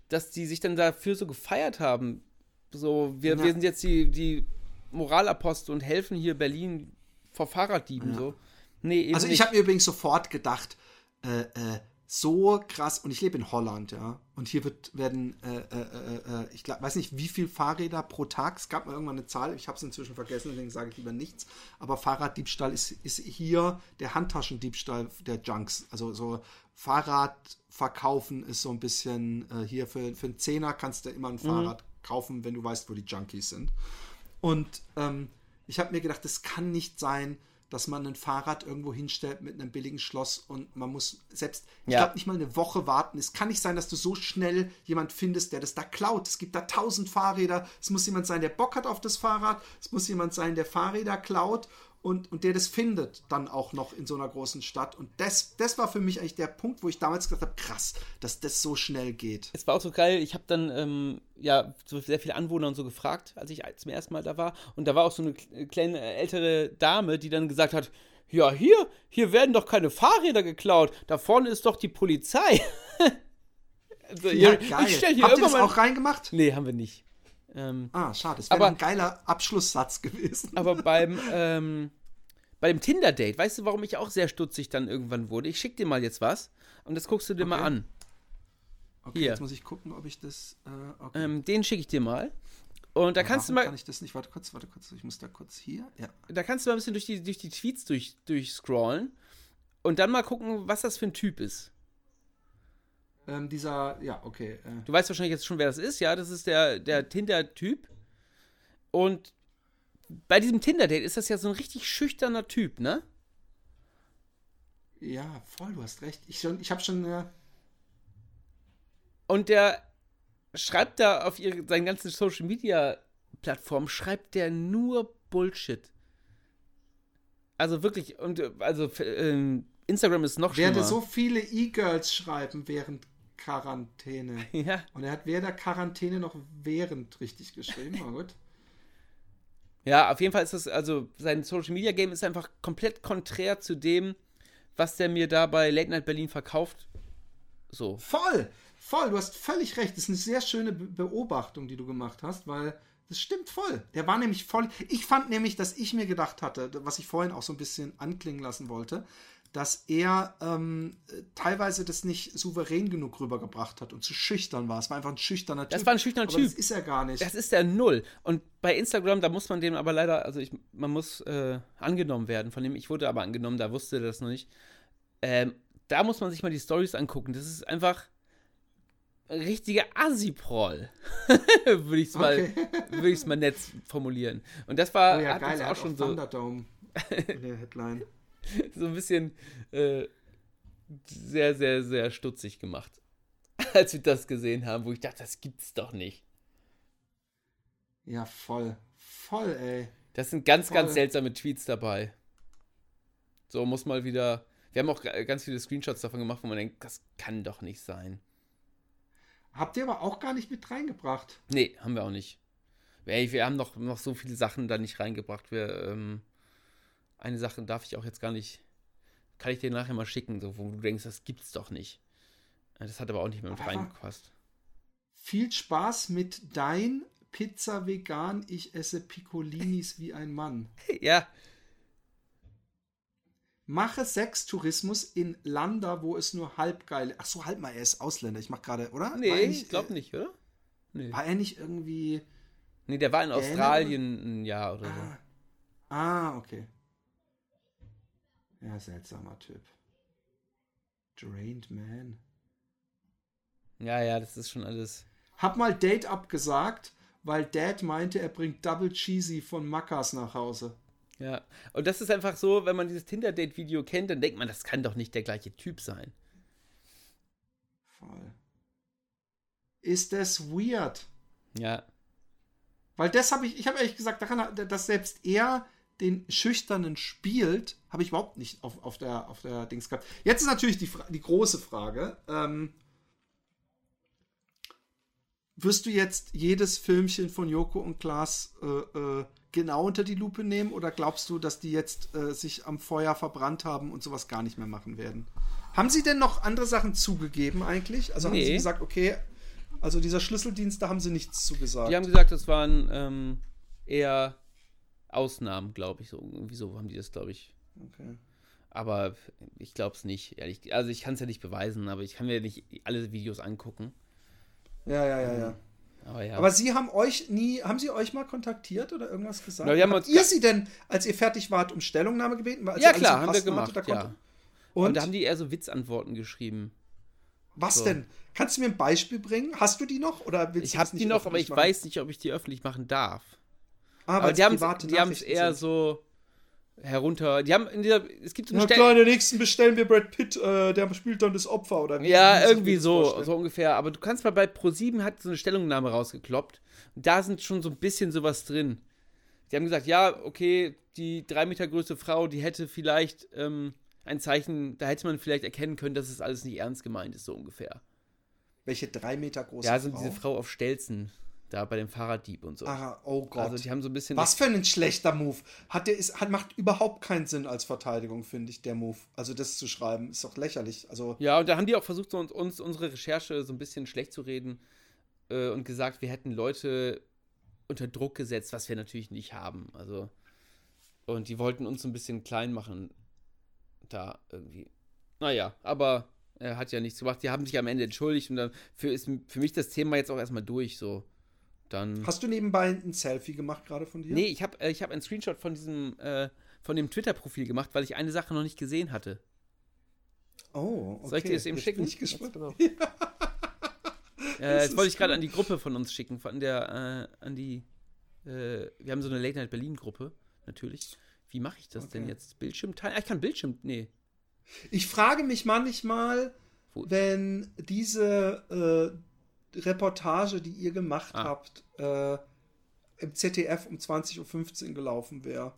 dass die sich dann dafür so gefeiert haben. So, wir, ja. wir sind jetzt die, die Moralapostel und helfen hier Berlin vor Fahrraddieben. Ja. So. Nee, also ich habe mir übrigens sofort gedacht, äh, äh, so krass und ich lebe in Holland, ja. Und hier wird werden, äh, äh, äh, äh ich glaub, weiß nicht, wie viele Fahrräder pro Tag. Es gab mal irgendwann eine Zahl, ich habe es inzwischen vergessen, deswegen sage ich lieber nichts. Aber Fahrraddiebstahl ist, ist hier der Handtaschendiebstahl der Junks. Also so Fahrrad verkaufen ist so ein bisschen äh, hier für, für einen Zehner kannst du immer ein mhm. Fahrrad kaufen, wenn du weißt, wo die Junkies sind. Und ähm, ich habe mir gedacht, das kann nicht sein, dass man ein Fahrrad irgendwo hinstellt mit einem billigen Schloss und man muss selbst, ich Ja. glaube, nicht mal eine Woche warten. Es kann nicht sein, dass du so schnell jemand findest, der das da klaut. Es gibt da tausend Fahrräder. Es muss jemand sein, der Bock hat auf das Fahrrad. Es muss jemand sein, der Fahrräder klaut und, und der das findet dann auch noch in so einer großen Stadt. Und das, das war für mich eigentlich der Punkt, wo ich damals gesagt habe, krass, dass das so schnell geht. Es war auch so geil, ich habe dann ähm, ja so sehr viele Anwohner und so gefragt, als ich zum ersten Mal da war. Und da war auch so eine kle- kleine äh, ältere Dame, die dann gesagt hat, ja, hier, hier werden doch keine Fahrräder geklaut. Da vorne ist doch die Polizei. [LAUGHS] also, Ja, hier- geil. Ich stell hier Habt ihr das mein... auch reingemacht? Nee, haben wir nicht. Ähm, Ah, schade. Das wäre Aber- ein geiler Abschlusssatz gewesen. [LAUGHS] aber beim, [LAUGHS] ähm, bei dem Tinder-Date, weißt du, warum ich auch sehr stutzig dann irgendwann wurde? Ich schick dir mal jetzt was und das guckst du dir mal Okay. an. Okay, Hier. jetzt muss ich gucken, ob ich das. Äh, okay. Ähm, den schicke ich dir mal. Und da kannst du mal, Kann ich das nicht? Warte kurz, warte kurz. Ich muss da kurz hier. Ja. da kannst du mal ein bisschen durch die, durch die Tweets durch, durchscrollen und dann mal gucken, was das für ein Typ ist. Ähm, dieser, ja, okay. Äh, Du weißt wahrscheinlich jetzt schon, wer das ist, ja? Das ist der, der Tinder-Typ. Und bei diesem Tinder-Date ist das ja so ein richtig schüchterner Typ, ne? ja, voll, du hast recht. Ich, schon, ich habe schon. Äh, Und der schreibt da auf ihre, seinen ganzen Social Media Plattformen, schreibt der nur Bullshit. Also wirklich, und äh, also ähm, Instagram ist noch werde schlimmer. so viele E-Girls schreiben während Quarantäne. [LAUGHS] ja, Und er hat weder Quarantäne noch während richtig geschrieben. Aber gut. ja, auf jeden Fall ist das, also sein Social Media Game ist einfach komplett konträr zu dem, was der mir da bei Late Night Berlin verkauft. So. Voll, voll, du hast völlig recht. Das ist eine sehr schöne Be Beobachtung, die du gemacht hast, weil das stimmt voll. Der war nämlich voll. Ich fand nämlich, dass ich mir gedacht hatte, was ich vorhin auch so ein bisschen anklingen lassen wollte, dass er ähm, teilweise das nicht souverän genug rübergebracht hat und zu schüchtern war. Es war einfach ein schüchterner Typ. Das war ein schüchterner Typ. Das ist er gar nicht. Das ist der Null. Und bei Instagram, da muss man dem aber leider, also ich, man muss äh, angenommen werden. Von dem, ich wurde aber angenommen, da wusste er das noch nicht. Ähm, da muss man sich mal die Stories angucken. Das ist einfach ein richtiger Assi-Proll. [LAUGHS] würde ich es mal, Okay. würde mal nett formulieren. Und das war oh ja, hat geil, uns auch hat schon auch so, in der [LAUGHS] Headline. [LAUGHS] so ein bisschen äh, sehr, sehr, sehr stutzig gemacht. [LAUGHS] Als wir das gesehen haben, wo ich dachte, das gibt's doch nicht. Ja, voll. Voll, ey. Das sind ganz, ganz Voll. seltsame Tweets dabei. So muss mal wieder. Wir haben auch ganz viele Screenshots davon gemacht, wo man denkt, das kann doch nicht sein. Habt ihr aber auch gar nicht mit reingebracht. Nee, haben wir auch nicht. Ey, wir haben noch, noch so viele Sachen da nicht reingebracht. Wir, ähm, eine Sache darf ich auch jetzt gar nicht. Kann ich dir nachher mal schicken, so, wo du denkst, das gibt's doch nicht. Äh, Das hat aber auch nicht mehr mit Aber- reingepasst. Viel Spaß mit dein Pizza vegan, ich esse Piccolinis wie ein Mann. [LAUGHS] Ja, Mache Sextourismus in Landa, wo es nur halbgeil. Ach so, halt mal, er ist Ausländer. Ich mach gerade, oder? nee, ich glaube nicht, oder? Nee. War er nicht irgendwie. Nee, der war in Australien ein Jahr oder so. Ah, ah, okay. Ja, seltsamer Typ. Drained Man. Ja, ja, das ist schon alles. Hab mal Date abgesagt, weil Dad meinte, er bringt Double Cheesy von Maccas nach Hause. Ja, und das ist einfach so, wenn man dieses Tinder-Date-Video kennt, dann denkt man, das kann doch nicht der gleiche Typ sein. Voll. Ist das weird? Ja, Weil das habe ich, ich habe ehrlich gesagt daran, dass selbst er den Schüchternen spielt, habe ich überhaupt nicht auf, auf, der, auf der Dings gehabt. Jetzt ist natürlich die, Fra die große Frage. Ähm, wirst du jetzt jedes Filmchen von Joko und Klaas äh, äh, genau unter die Lupe nehmen oder glaubst du, dass die jetzt äh, sich am Feuer verbrannt haben und sowas gar nicht mehr machen werden? Haben sie denn noch andere Sachen zugegeben eigentlich? Also haben Nee. sie gesagt, okay, also dieser Schlüsseldienst, da haben sie nichts zugesagt. die haben gesagt, das waren ähm, eher Ausnahmen, glaube ich. So, irgendwie so haben die das, glaube ich. okay. Aber ich glaube es nicht, ehrlich. Also ich kann es ja nicht beweisen, aber ich kann mir nicht alle Videos angucken. Ja, ja, ja, ja. Aber ja. Aber sie haben euch nie, haben sie euch mal kontaktiert oder irgendwas gesagt? Na, Habt ihr sie denn, als ihr fertig wart, um Stellungnahme gebeten? Ja, klar, haben wir gemacht, da ja. Und, Und, da haben die eher so Witzantworten geschrieben. was so. denn? Kannst du mir ein Beispiel bringen? Hast du die noch? Oder willst Ich habe die noch, aber ich machen? weiß nicht, ob ich die öffentlich machen darf. Ah, Aber die haben Nachrichten eher sind. so herunter. Die haben in dieser, es gibt so eine ja, klar, in der nächsten bestellen wir Brad Pitt, äh, der spielt dann das Opfer oder wie? Ja, irgendwie so, so ungefähr. Aber du kannst mal bei Pro7 hat so eine Stellungnahme rausgekloppt. Und da sind schon so ein bisschen sowas drin. Die haben gesagt, ja, okay, die drei Meter größte Frau, die hätte vielleicht ähm, ein Zeichen, da hätte man vielleicht erkennen können, dass es alles nicht ernst gemeint ist, so ungefähr. Welche drei Meter große Frau? Ja, so diese Frau auf Stelzen da bei dem Fahrraddieb und so. Aha, oh Gott. Also die haben so ein bisschen. Was für ein schlechter Move. Hat der ist, hat, macht überhaupt keinen Sinn als Verteidigung, finde ich, der Move. Also das zu schreiben, ist doch lächerlich. Also ja, und da haben die auch versucht, uns, uns unsere Recherche so ein bisschen schlecht zu reden äh, und gesagt, wir hätten Leute unter Druck gesetzt, was wir natürlich nicht haben. Also. Und die wollten uns so ein bisschen klein machen. Da irgendwie. Naja, aber er hat ja nichts gemacht. Die haben sich am Ende entschuldigt und dann für, ist für mich das Thema jetzt auch erstmal durch. So. Dann Hast du nebenbei ein Selfie gemacht gerade von dir? Nee, ich habe äh, ich hab einen Screenshot von diesem, äh, von dem Twitter-Profil gemacht, weil ich eine Sache noch nicht gesehen hatte. Oh, okay. Soll ich dir das eben Jetzt schicken? Bin ich gespannt. Genau. [LAUGHS] äh, das wollte ich gerade an die Gruppe von uns schicken, von der, äh, an die, äh, wir haben so eine Late Night Berlin-Gruppe, natürlich. Wie mache ich das okay. denn jetzt? Bildschirm teilen? Ah, ich kann Bildschirm, nee. Ich frage mich manchmal, wenn diese äh, Reportage, die ihr gemacht ah. habt, äh, im ZDF um 20.15 Uhr gelaufen wäre.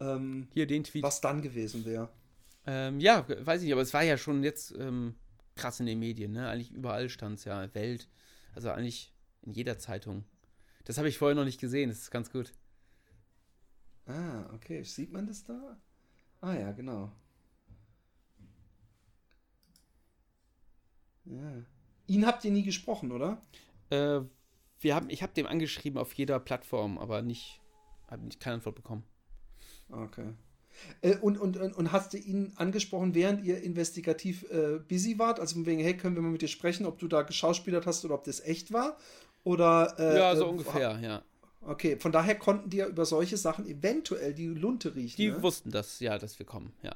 Ähm, Hier den Tweet. Was dann gewesen wäre. Ähm, ja, weiß ich nicht, aber es war ja schon jetzt ähm, krass in den Medien, ne? Eigentlich überall stand es ja, Welt. Also eigentlich in jeder Zeitung. Das habe ich vorher noch nicht gesehen, das ist ganz gut. Ah, okay. Sieht man das da? Ah ja, genau. Ja. Ihn habt ihr nie gesprochen, oder? Äh, wir haben, ich habe dem angeschrieben auf jeder Plattform, aber nicht, habe nicht keine Antwort bekommen. Okay. Äh, und, und, und, hast du ihn angesprochen, während ihr investigativ äh, busy wart? Also von wegen, hey, können wir mal mit dir sprechen, ob du da geschauspielert hast oder ob das echt war? Oder, äh, ja, so äh, ungefähr, ja. Okay, von daher konnten die ja über solche Sachen eventuell die Lunte riechen. Die ne? wussten das, ja, dass wir kommen, ja.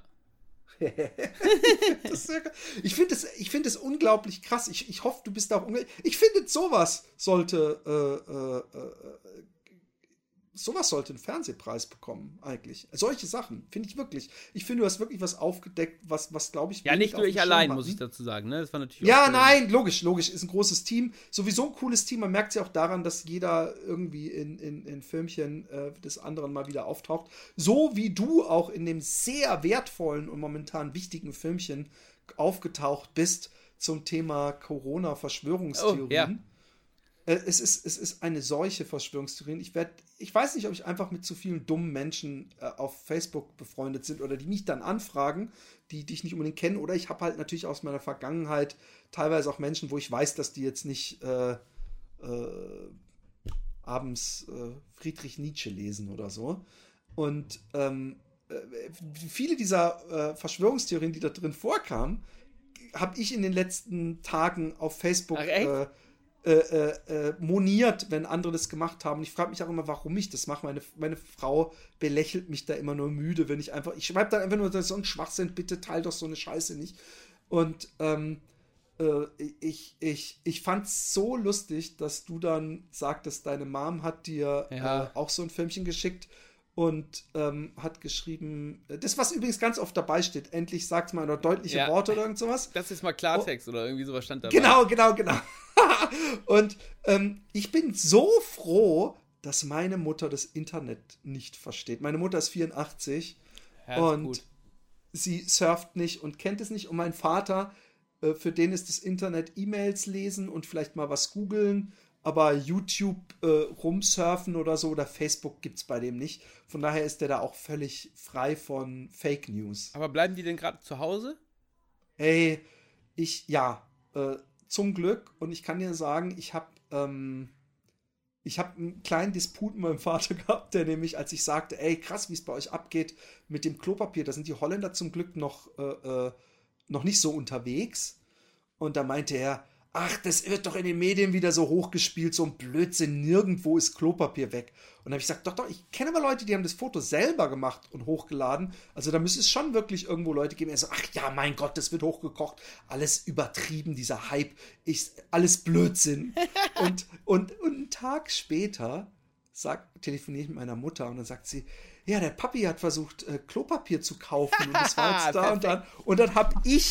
[LAUGHS] ich finde es find unglaublich krass. Ich, ich hoffe, du bist auch. Ich finde, sowas sollte äh, äh, äh, sowas sollte einen Fernsehpreis bekommen, eigentlich. Solche Sachen, finde ich wirklich. Ich finde, du hast wirklich was aufgedeckt, was, was glaube ich. Ja, nicht nur ich allein, muss ich dazu sagen. Ne? Das war natürlich ja, nein, logisch, logisch. Ist ein großes Team. Sowieso ein cooles Team. Man merkt es ja auch daran, dass jeder irgendwie in, in, in Filmchen äh, des anderen mal wieder auftaucht. So wie du auch in dem sehr wertvollen und momentan wichtigen Filmchen aufgetaucht bist zum Thema Corona-Verschwörungstheorien. Oh, ja. Äh, es ist, es ist eine solche Verschwörungstheorien. Ich werde, ich weiß nicht, ob ich einfach mit zu vielen dummen Menschen äh, auf Facebook befreundet sind oder die mich dann anfragen, die, die ich nicht unbedingt kenne. Oder ich habe halt natürlich aus meiner Vergangenheit teilweise auch Menschen, wo ich weiß, dass die jetzt nicht äh, äh, abends äh, Friedrich Nietzsche lesen oder so. Und ähm, äh, viele dieser Verschwörungstheorien, die da drin vorkamen, habe ich in den letzten Tagen auf Facebook Ach, äh, äh, äh, moniert, wenn andere das gemacht haben. ich frage mich auch immer, warum ich das mache. Meine, meine Frau belächelt mich da immer nur müde, wenn ich einfach. Ich schreibe dann einfach nur so ein Schwachsinn, bitte teil doch so eine Scheiße nicht. Und ähm, äh, ich, ich, ich fand es so lustig, dass du dann sagtest, deine Mom hat dir ja. Äh, auch so ein Filmchen geschickt und ähm, hat geschrieben, äh, das, was übrigens ganz oft dabei steht, endlich sagt mal oder deutliche ja. Worte oder irgend sowas. [LAUGHS] Das ist mal Klartext oh. oder irgendwie sowas stand dabei. Genau, genau, genau. [LAUGHS] und ähm, ich bin so froh, dass meine Mutter das Internet nicht versteht. Meine Mutter ist 84 ja, und gut. sie surft nicht und kennt es nicht. Und mein Vater, äh, für den ist das Internet E-Mails lesen und vielleicht mal was googeln aber YouTube äh, rumsurfen oder so oder Facebook gibt es bei dem nicht. Von daher ist der da auch völlig frei von Fake News. Aber bleiben die denn gerade zu Hause? Hey, ich, ja, äh, zum Glück. Und ich kann dir sagen, ich habe ähm, ich habe einen kleinen Disput mit meinem Vater [LAUGHS] gehabt, der nämlich, als ich sagte, ey, krass, wie es bei euch abgeht mit dem Klopapier, da sind die Holländer zum Glück noch, äh, äh noch nicht so unterwegs. Und da meinte er, ach, das wird doch in den Medien wieder so hochgespielt, so ein Blödsinn, nirgendwo ist Klopapier weg. Und dann habe ich gesagt, doch, doch, ich kenne aber Leute, die haben das Foto selber gemacht und hochgeladen. Also da müsste es schon wirklich irgendwo Leute geben, die so, ach ja, mein Gott, das wird hochgekocht. Alles übertrieben, dieser Hype, ich, alles Blödsinn. [LAUGHS] und, und, und einen Tag später telefoniere ich mit meiner Mutter und dann sagt sie, ja, der Papi hat versucht, äh, Klopapier zu kaufen und das war jetzt [LAUGHS] da und dann. Und dann habe ich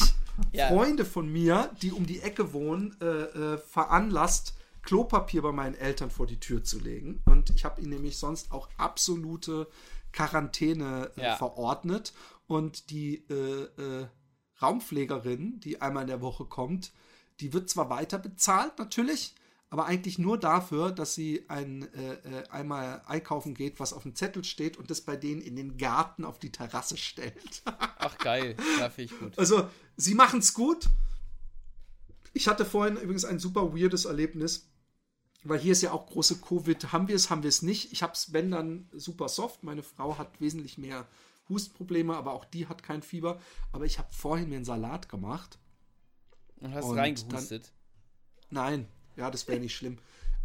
ja. Freunde von mir, die um die Ecke wohnen, äh, äh, veranlasst, Klopapier bei meinen Eltern vor die Tür zu legen. Und ich habe ihnen nämlich sonst auch absolute Quarantäne äh, ja. verordnet. Und die äh, äh, Raumpflegerin, die einmal in der Woche kommt, die wird zwar weiter bezahlt, natürlich, aber eigentlich nur dafür, dass sie ein, äh, äh, einmal einkaufen geht, was auf dem Zettel steht und das bei denen in den Garten auf die Terrasse stellt. Ach geil, ja, finde ich gut. Also, sie machen es gut. Ich hatte vorhin übrigens ein super weirdes Erlebnis, weil hier ist ja auch große Covid. Haben wir es, haben wir es nicht. Ich habe es, wenn dann, super soft. Meine Frau hat wesentlich mehr Hustprobleme, aber auch die hat kein Fieber. Aber ich habe vorhin mir einen Salat gemacht. Und hast und reingehustet? Dann, nein, ja, das wäre nicht schlimm.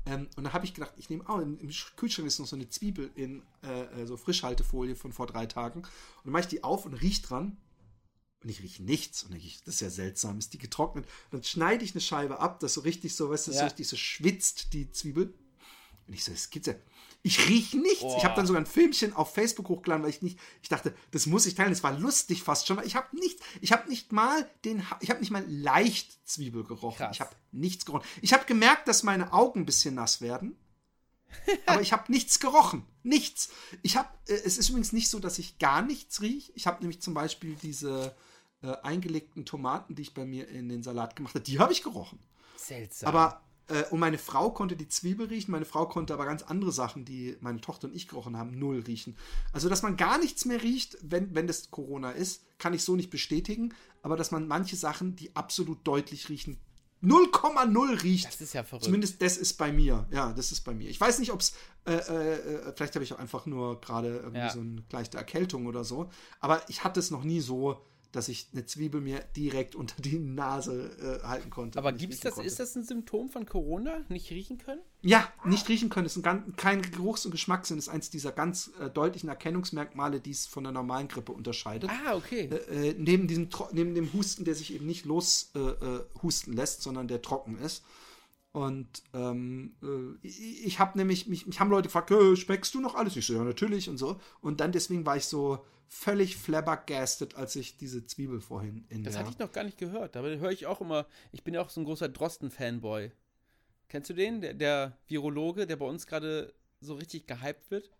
Ähm, und da habe ich gedacht, ich nehme, oh, im, Kühlschrank ist noch so eine Zwiebel in äh, äh, so Frischhaltefolie von vor drei Tagen. Und dann mache ich die auf und rieche dran. Und ich rieche nichts. Und dann denke ich, das ist ja seltsam, ist die getrocknet. Und dann schneide ich eine Scheibe ab, dass so richtig so, weißt du, ja. so richtig so schwitzt, die Zwiebel. Und ich so, es gibt's ja. Ich rieche nichts. Oh. Ich habe dann sogar ein Filmchen auf Facebook hochgeladen, weil ich nicht, ich dachte, das muss ich teilen. Es war lustig fast schon, weil ich habe nicht, ich habe nicht mal den, ich habe nicht mal leicht Zwiebel gerochen. Krass. Ich habe nichts gerochen. Ich habe gemerkt, dass meine Augen ein bisschen nass werden. [LAUGHS] aber ich habe nichts gerochen. Nichts. Ich habe, äh, es ist übrigens nicht so, dass ich gar nichts rieche. Ich habe nämlich zum Beispiel diese äh, eingelegten Tomaten, die ich bei mir in den Salat gemacht habe, die habe ich gerochen. Seltsam. Aber äh, und meine Frau konnte die Zwiebel riechen, meine Frau konnte aber ganz andere Sachen, die meine Tochter und ich gerochen haben, null riechen. Also, dass man gar nichts mehr riecht, wenn, wenn das Corona ist, kann ich so nicht bestätigen. Aber dass man manche Sachen, die absolut deutlich riechen, 0,0 riecht. Das ist ja verrückt. Zumindest das ist bei mir. Ja, das ist bei mir. Ich weiß nicht, ob es, äh, äh, vielleicht habe ich auch einfach nur gerade irgendwie ja. so eine leichte Erkältung oder so. Aber ich hatte es noch nie so, dass ich eine Zwiebel mir direkt [LAUGHS] unter die Nase äh, halten konnte. Aber gibt's das, konnte. ist das ein Symptom von Corona? Nicht riechen können? Ja, nicht riechen können. Ist ein, kein Geruchs- und Geschmackssinn. Ist eins dieser ganz äh, deutlichen Erkennungsmerkmale, die es von der normalen Grippe unterscheidet. Ah, okay. Äh, äh neben, diesem, neben dem Husten, der sich eben nicht loshusten äh, äh, lässt, sondern der trocken ist. Und ähm, äh, ich, ich habe nämlich, mich, mich haben Leute gefragt, speckst du noch alles? Ich so, ja, natürlich und so. Und dann deswegen war ich so, völlig flabbergasted, als ich diese Zwiebel vorhin in Das hatte ich noch gar nicht gehört. Da höre ich auch immer, ich bin ja auch so ein großer Drosten-Fanboy. Kennst du den? Der, der Virologe, der bei uns gerade so richtig gehypt wird?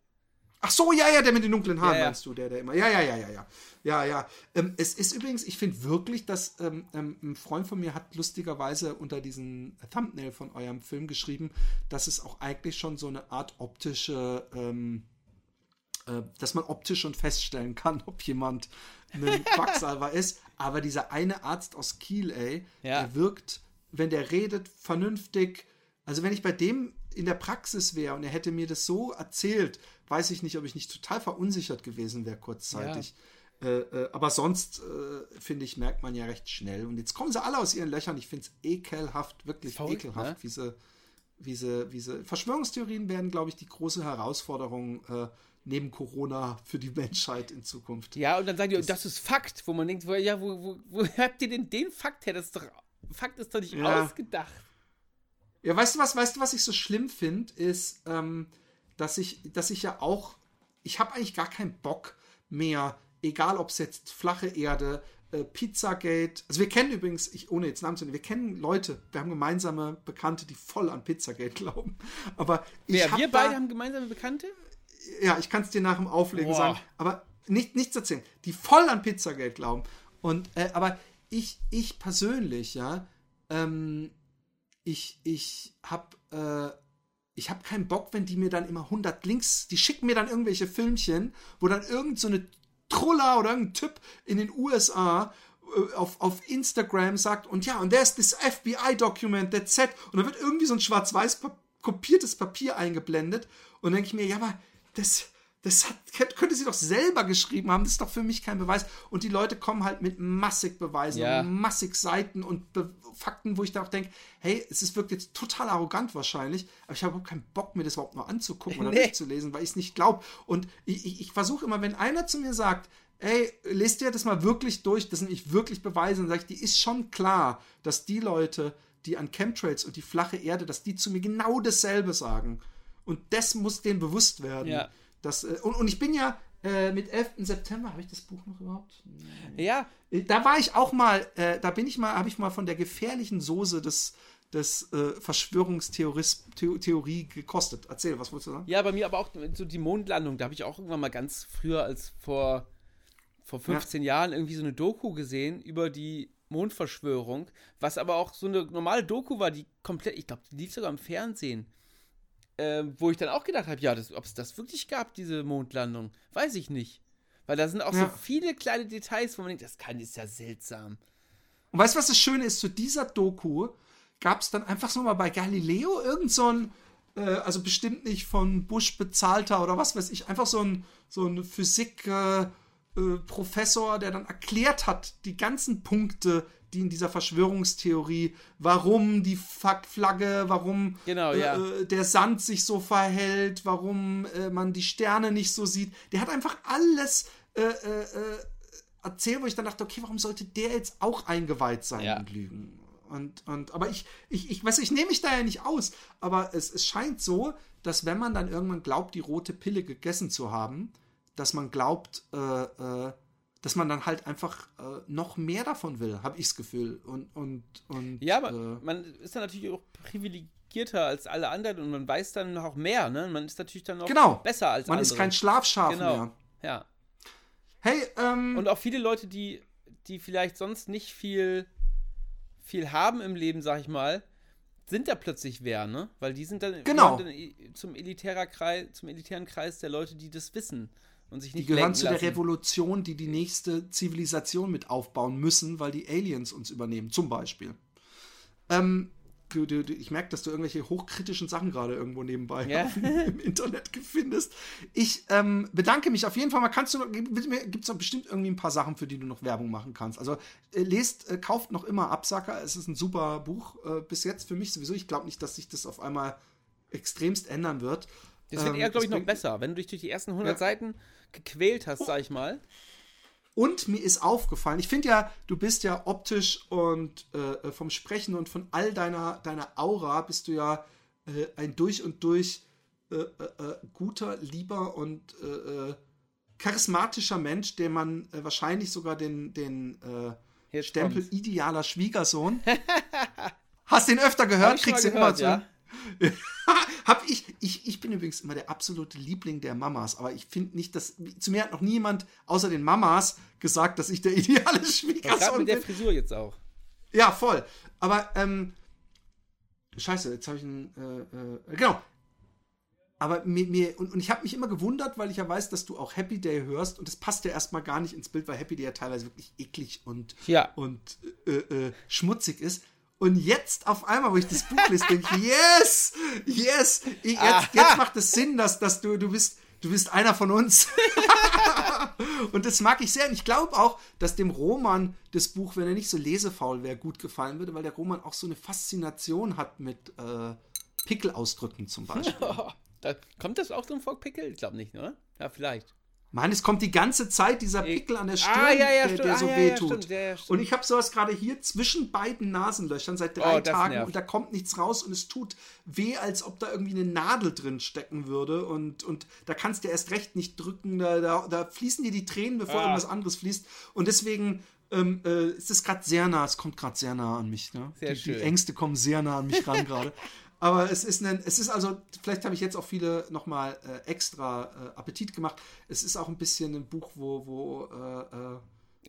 Ach so, ja, ja, der mit den dunklen Haaren, ja, ja. meinst du, der, der immer. Ja, ja, ja, ja, ja. Ja, ja. Ähm, es ist übrigens, ich finde wirklich, dass ähm, ähm, ein Freund von mir hat lustigerweise unter diesem Thumbnail von eurem Film geschrieben, dass es auch eigentlich schon so eine Art optische ähm, äh, dass man optisch schon feststellen kann, ob jemand ein [LAUGHS] Quacksalber ist. Aber dieser eine Arzt aus Kiel, ey, ja. der wirkt, wenn der redet, vernünftig. Also wenn ich bei dem in der Praxis wäre und er hätte mir das so erzählt, weiß ich nicht, ob ich nicht total verunsichert gewesen wäre kurzzeitig. Ja. Äh, äh, aber sonst, äh, finde ich, merkt man ja recht schnell. Und jetzt kommen sie alle aus ihren Löchern. Ich finde es ekelhaft, wirklich Faul, ekelhaft, ne? wie, sie, wie, sie, wie sie. Verschwörungstheorien werden, glaube ich, die große Herausforderung äh, neben Corona für die Menschheit in Zukunft. Ja, und dann sagen die, das, das ist Fakt, wo man denkt, wo, ja, wo, wo, wo, [LAUGHS] habt ihr denn den Fakt her? Das ist doch, Fakt ist doch nicht ja. ausgedacht. Ja, weißt du was, weißt du, was ich so schlimm finde, ist, ähm, dass ich, dass ich ja auch, ich habe eigentlich gar keinen Bock mehr, egal ob es jetzt flache Erde, äh, Pizzagate, also wir kennen übrigens, ich, ohne jetzt Namen zu nennen, wir kennen Leute, wir haben gemeinsame Bekannte, die voll an Pizzagate glauben. [LAUGHS] Aber ich Wer, wir beide haben gemeinsame Bekannte? Ja, ich kann es dir nach dem Auflegen Boah. sagen, aber nicht, nichts erzählen, die voll an Pizzageld glauben. Und, äh, aber ich, ich persönlich, ja, ähm, ich, ich hab, äh, ich hab keinen Bock, wenn die mir dann immer 100 Links, die schicken mir dann irgendwelche Filmchen, wo dann irgend so eine Truller oder irgendein Typ in den USA äh, auf, auf Instagram sagt, und ja, und there's this FBI-Document, that's set, und da wird irgendwie so ein schwarz-weiß kopiertes Papier eingeblendet, und dann denke ich mir, ja, aber das, das hat, könnte sie doch selber geschrieben haben. Das ist doch für mich kein Beweis. Und die Leute kommen halt mit massig Beweisen ja. massig Seiten und Be Fakten, wo ich da auch denke, hey, es ist, wirkt jetzt total arrogant wahrscheinlich, aber ich habe überhaupt keinen Bock, mir das überhaupt nur anzugucken oder [LAUGHS] nee. durchzulesen, weil ich es nicht glaube. Und ich, ich, ich versuche immer, wenn einer zu mir sagt, ey, lest dir das mal wirklich durch, das sind nicht wirklich Beweise, dann sage ich, die ist schon klar, dass die Leute, die an Chemtrails und die flache Erde, dass die zu mir genau dasselbe sagen. Und das muss denen bewusst werden. Ja. Das, äh, und, und ich bin ja äh, mit 11. September, habe ich das Buch noch überhaupt? Ja, Äh, Da war ich auch mal, äh, da bin ich mal, habe ich mal von der gefährlichen Soße des, des äh, Verschwörungstheorie gekostet. Erzähl, was wolltest du sagen? ja, bei mir aber auch so die Mondlandung. Da habe ich auch irgendwann mal ganz früher als vor, vor 15 Jahren irgendwie so eine Doku gesehen über die Mondverschwörung, was aber auch so eine normale Doku war, die komplett, ich glaube, die lief sogar im Fernsehen. Ähm, wo ich dann auch gedacht habe, ja, ob es das wirklich gab, diese Mondlandung, weiß ich nicht. Weil da sind auch Ja. so viele kleine Details, wo man denkt, das kann, ist ja seltsam. Und weißt du, was das Schöne ist? Zu dieser Doku gab es dann einfach so mal bei Galileo irgend so ein, äh, also bestimmt nicht von Bush bezahlter oder was weiß ich, einfach so ein, so ein Physik-Professor, äh, Professor, der dann erklärt hat, die ganzen Punkte, die in dieser Verschwörungstheorie, warum die Flagge, warum Genau, äh, ja. äh, der Sand sich so verhält, warum äh, man die Sterne nicht so sieht. Der hat einfach alles äh, äh, äh, erzählt, wo ich dann dachte, okay, warum sollte der jetzt auch eingeweiht sein Ja. in Lügen? Und, und, aber ich, ich, ich weiß, ich nehme mich da ja nicht aus, aber es, es scheint so, dass wenn man dann irgendwann glaubt, die rote Pille gegessen zu haben, dass man glaubt, äh, äh, dass man dann halt einfach äh, noch mehr davon will, habe ich das Gefühl. Und, und, und Ja, aber äh, man ist dann natürlich auch privilegierter als alle anderen und man weiß dann auch mehr, ne? Man ist natürlich dann auch Genau. besser als man andere. ist kein Schlafschaf Genau. mehr. Ja. Hey, ähm, Und auch viele Leute, die, die vielleicht sonst nicht viel, viel haben im Leben, sag ich mal, sind da plötzlich wer, ne? Weil die sind dann, Genau. dann zum, elitärer Kreis, zum elitären Kreis der Leute, die das wissen und sich die nicht gehören lenken zu der lassen. Revolution, die die nächste Zivilisation mit aufbauen müssen, weil die Aliens uns übernehmen, zum Beispiel. Ähm, du, du, ich merke, dass du irgendwelche hochkritischen Sachen gerade irgendwo nebenbei Ja. [LAUGHS] im Internet findest. Ich ähm, bedanke mich auf jeden Fall mal. Kannst du noch, gibt es doch bestimmt irgendwie ein paar Sachen, für die du noch Werbung machen kannst. Also äh, lest, äh, kauft noch immer Absacker. Es ist ein super Buch äh, bis jetzt für mich sowieso. Ich glaube nicht, dass sich das auf einmal extremst ändern wird. Das wird Ähm, eher, glaube ich, noch besser. Wenn du dich durch die ersten 100 Ja. Seiten gequält hast, sag ich mal. Und mir ist aufgefallen, ich finde ja, du bist ja optisch und äh, vom Sprechen und von all deiner, deiner Aura bist du ja äh, ein durch und durch äh, äh, äh, guter, lieber und äh, charismatischer Mensch, dem man wahrscheinlich sogar den, den Stempel kommt's. idealer Schwiegersohn. [LAUGHS] Hast den öfter gehört, kriegst du gehört, immer ja. [LAUGHS] Hab ich, ich, ich bin übrigens immer der absolute Liebling der Mamas, aber ich finde nicht, dass. Zu mir hat noch niemand außer den Mamas gesagt, dass ich der ideale [LAUGHS] Schwiegersohn mit der bin. Frisur jetzt auch. Ja, voll. Aber, ähm. Scheiße, jetzt habe ich einen. Äh, äh, genau. Aber mir, mir und, und ich habe mich immer gewundert, weil ich ja weiß, dass du auch Happy Day hörst und das passt ja erstmal gar nicht ins Bild, weil Happy Day ja teilweise wirklich eklig und, Ja. und äh, äh, schmutzig ist. Und jetzt auf einmal, wo ich das Buch lese, denke ich, yes, yes, ich, jetzt, jetzt macht es Sinn, dass, dass du, du bist, du bist einer von uns. [LAUGHS] und das mag ich sehr. Und ich glaube auch, dass dem Roman das Buch, wenn er nicht so lesefaul wäre, gut gefallen würde, weil der Roman auch so eine Faszination hat mit äh, Pickelausdrücken zum Beispiel. [LAUGHS] Da, kommt das auch so ein Pickel? Ich glaube nicht, ne? Ja, vielleicht. Mann, es kommt die ganze Zeit dieser Pickel an der Stirn, Ah, ja, ja, der, der Ah, so ja, wehtut. und ich habe sowas gerade hier zwischen beiden Nasenlöchern seit drei Oh, Tagen nervt. und da kommt nichts raus und es tut weh, als ob da irgendwie eine Nadel drin stecken würde und, und da kannst du erst recht nicht drücken, da, da, da fließen dir die Tränen, bevor Ah. irgendwas anderes fließt und deswegen ähm, äh, ist es gerade sehr nah, es kommt gerade sehr nah an mich. Ne? Die, die Ängste kommen sehr nah an mich ran gerade. [LAUGHS] Aber es ist, ein, es ist also, vielleicht habe ich jetzt auch viele nochmal äh, extra äh, Appetit gemacht. Es ist auch ein bisschen ein Buch, wo, wo äh, äh,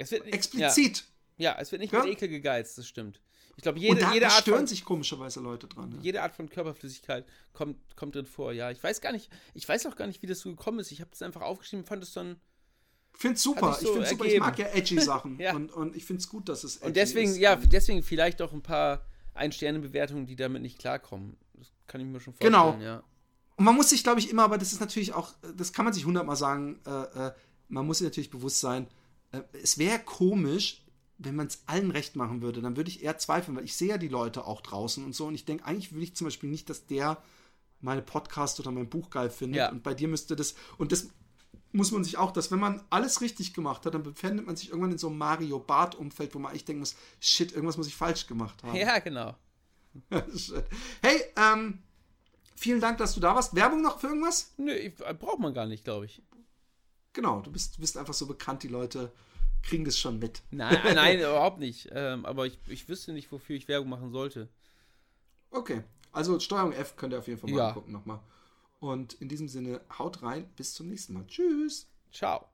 Es wird, explizit. Ja, ja, es wird nicht Ja? mit Ekel gegeizt, das stimmt. Ich glaube, jede, da, jede, Art stören von, sich komischerweise Leute dran. Ne? jede Art von Körperflüssigkeit kommt, kommt drin vor. Ja, ich weiß gar nicht, ich weiß auch gar nicht, wie das so gekommen ist. Ich habe das einfach aufgeschrieben, fand es dann. Ich finde es super. Sich ich so finde super. Ich mag ja edgy Sachen. [LAUGHS] Ja. und, und ich finde es gut, dass es edgy Und deswegen, ist. ja, deswegen vielleicht auch ein paar Ein-Sterne-Bewertungen, die damit nicht klarkommen. Das kann ich mir schon vorstellen, Genau. ja. Und man muss sich, glaube ich, immer, aber das ist natürlich auch, das kann man sich hundertmal sagen, äh, äh, man muss sich natürlich bewusst sein, äh, es wäre komisch, wenn man es allen recht machen würde, dann würde ich eher zweifeln, weil ich sehe ja die Leute auch draußen und so und ich denke, eigentlich will ich zum Beispiel nicht, dass der meine Podcast oder mein Buch geil findet Ja. und bei dir müsste das, und das muss man sich auch, dass wenn man alles richtig gemacht hat, dann befindet man sich irgendwann in so einem Mario Bart Umfeld, wo man eigentlich denken muss, shit, irgendwas muss ich falsch gemacht haben. Ja, genau. [LAUGHS] hey, ähm, vielen Dank, dass du da warst. Werbung noch für irgendwas? Nö, ich- braucht man gar nicht, glaube ich. Genau, du bist, du bist einfach so bekannt, die Leute kriegen das schon mit. Nein, [LAUGHS] nein, überhaupt nicht. Ähm, aber ich, ich wüsste nicht, wofür ich Werbung machen sollte. Okay, also Steuerung F könnt ihr auf jeden Fall mal Ja. angucken nochmal. Und in diesem Sinne, haut rein, bis zum nächsten Mal. Tschüss. Ciao.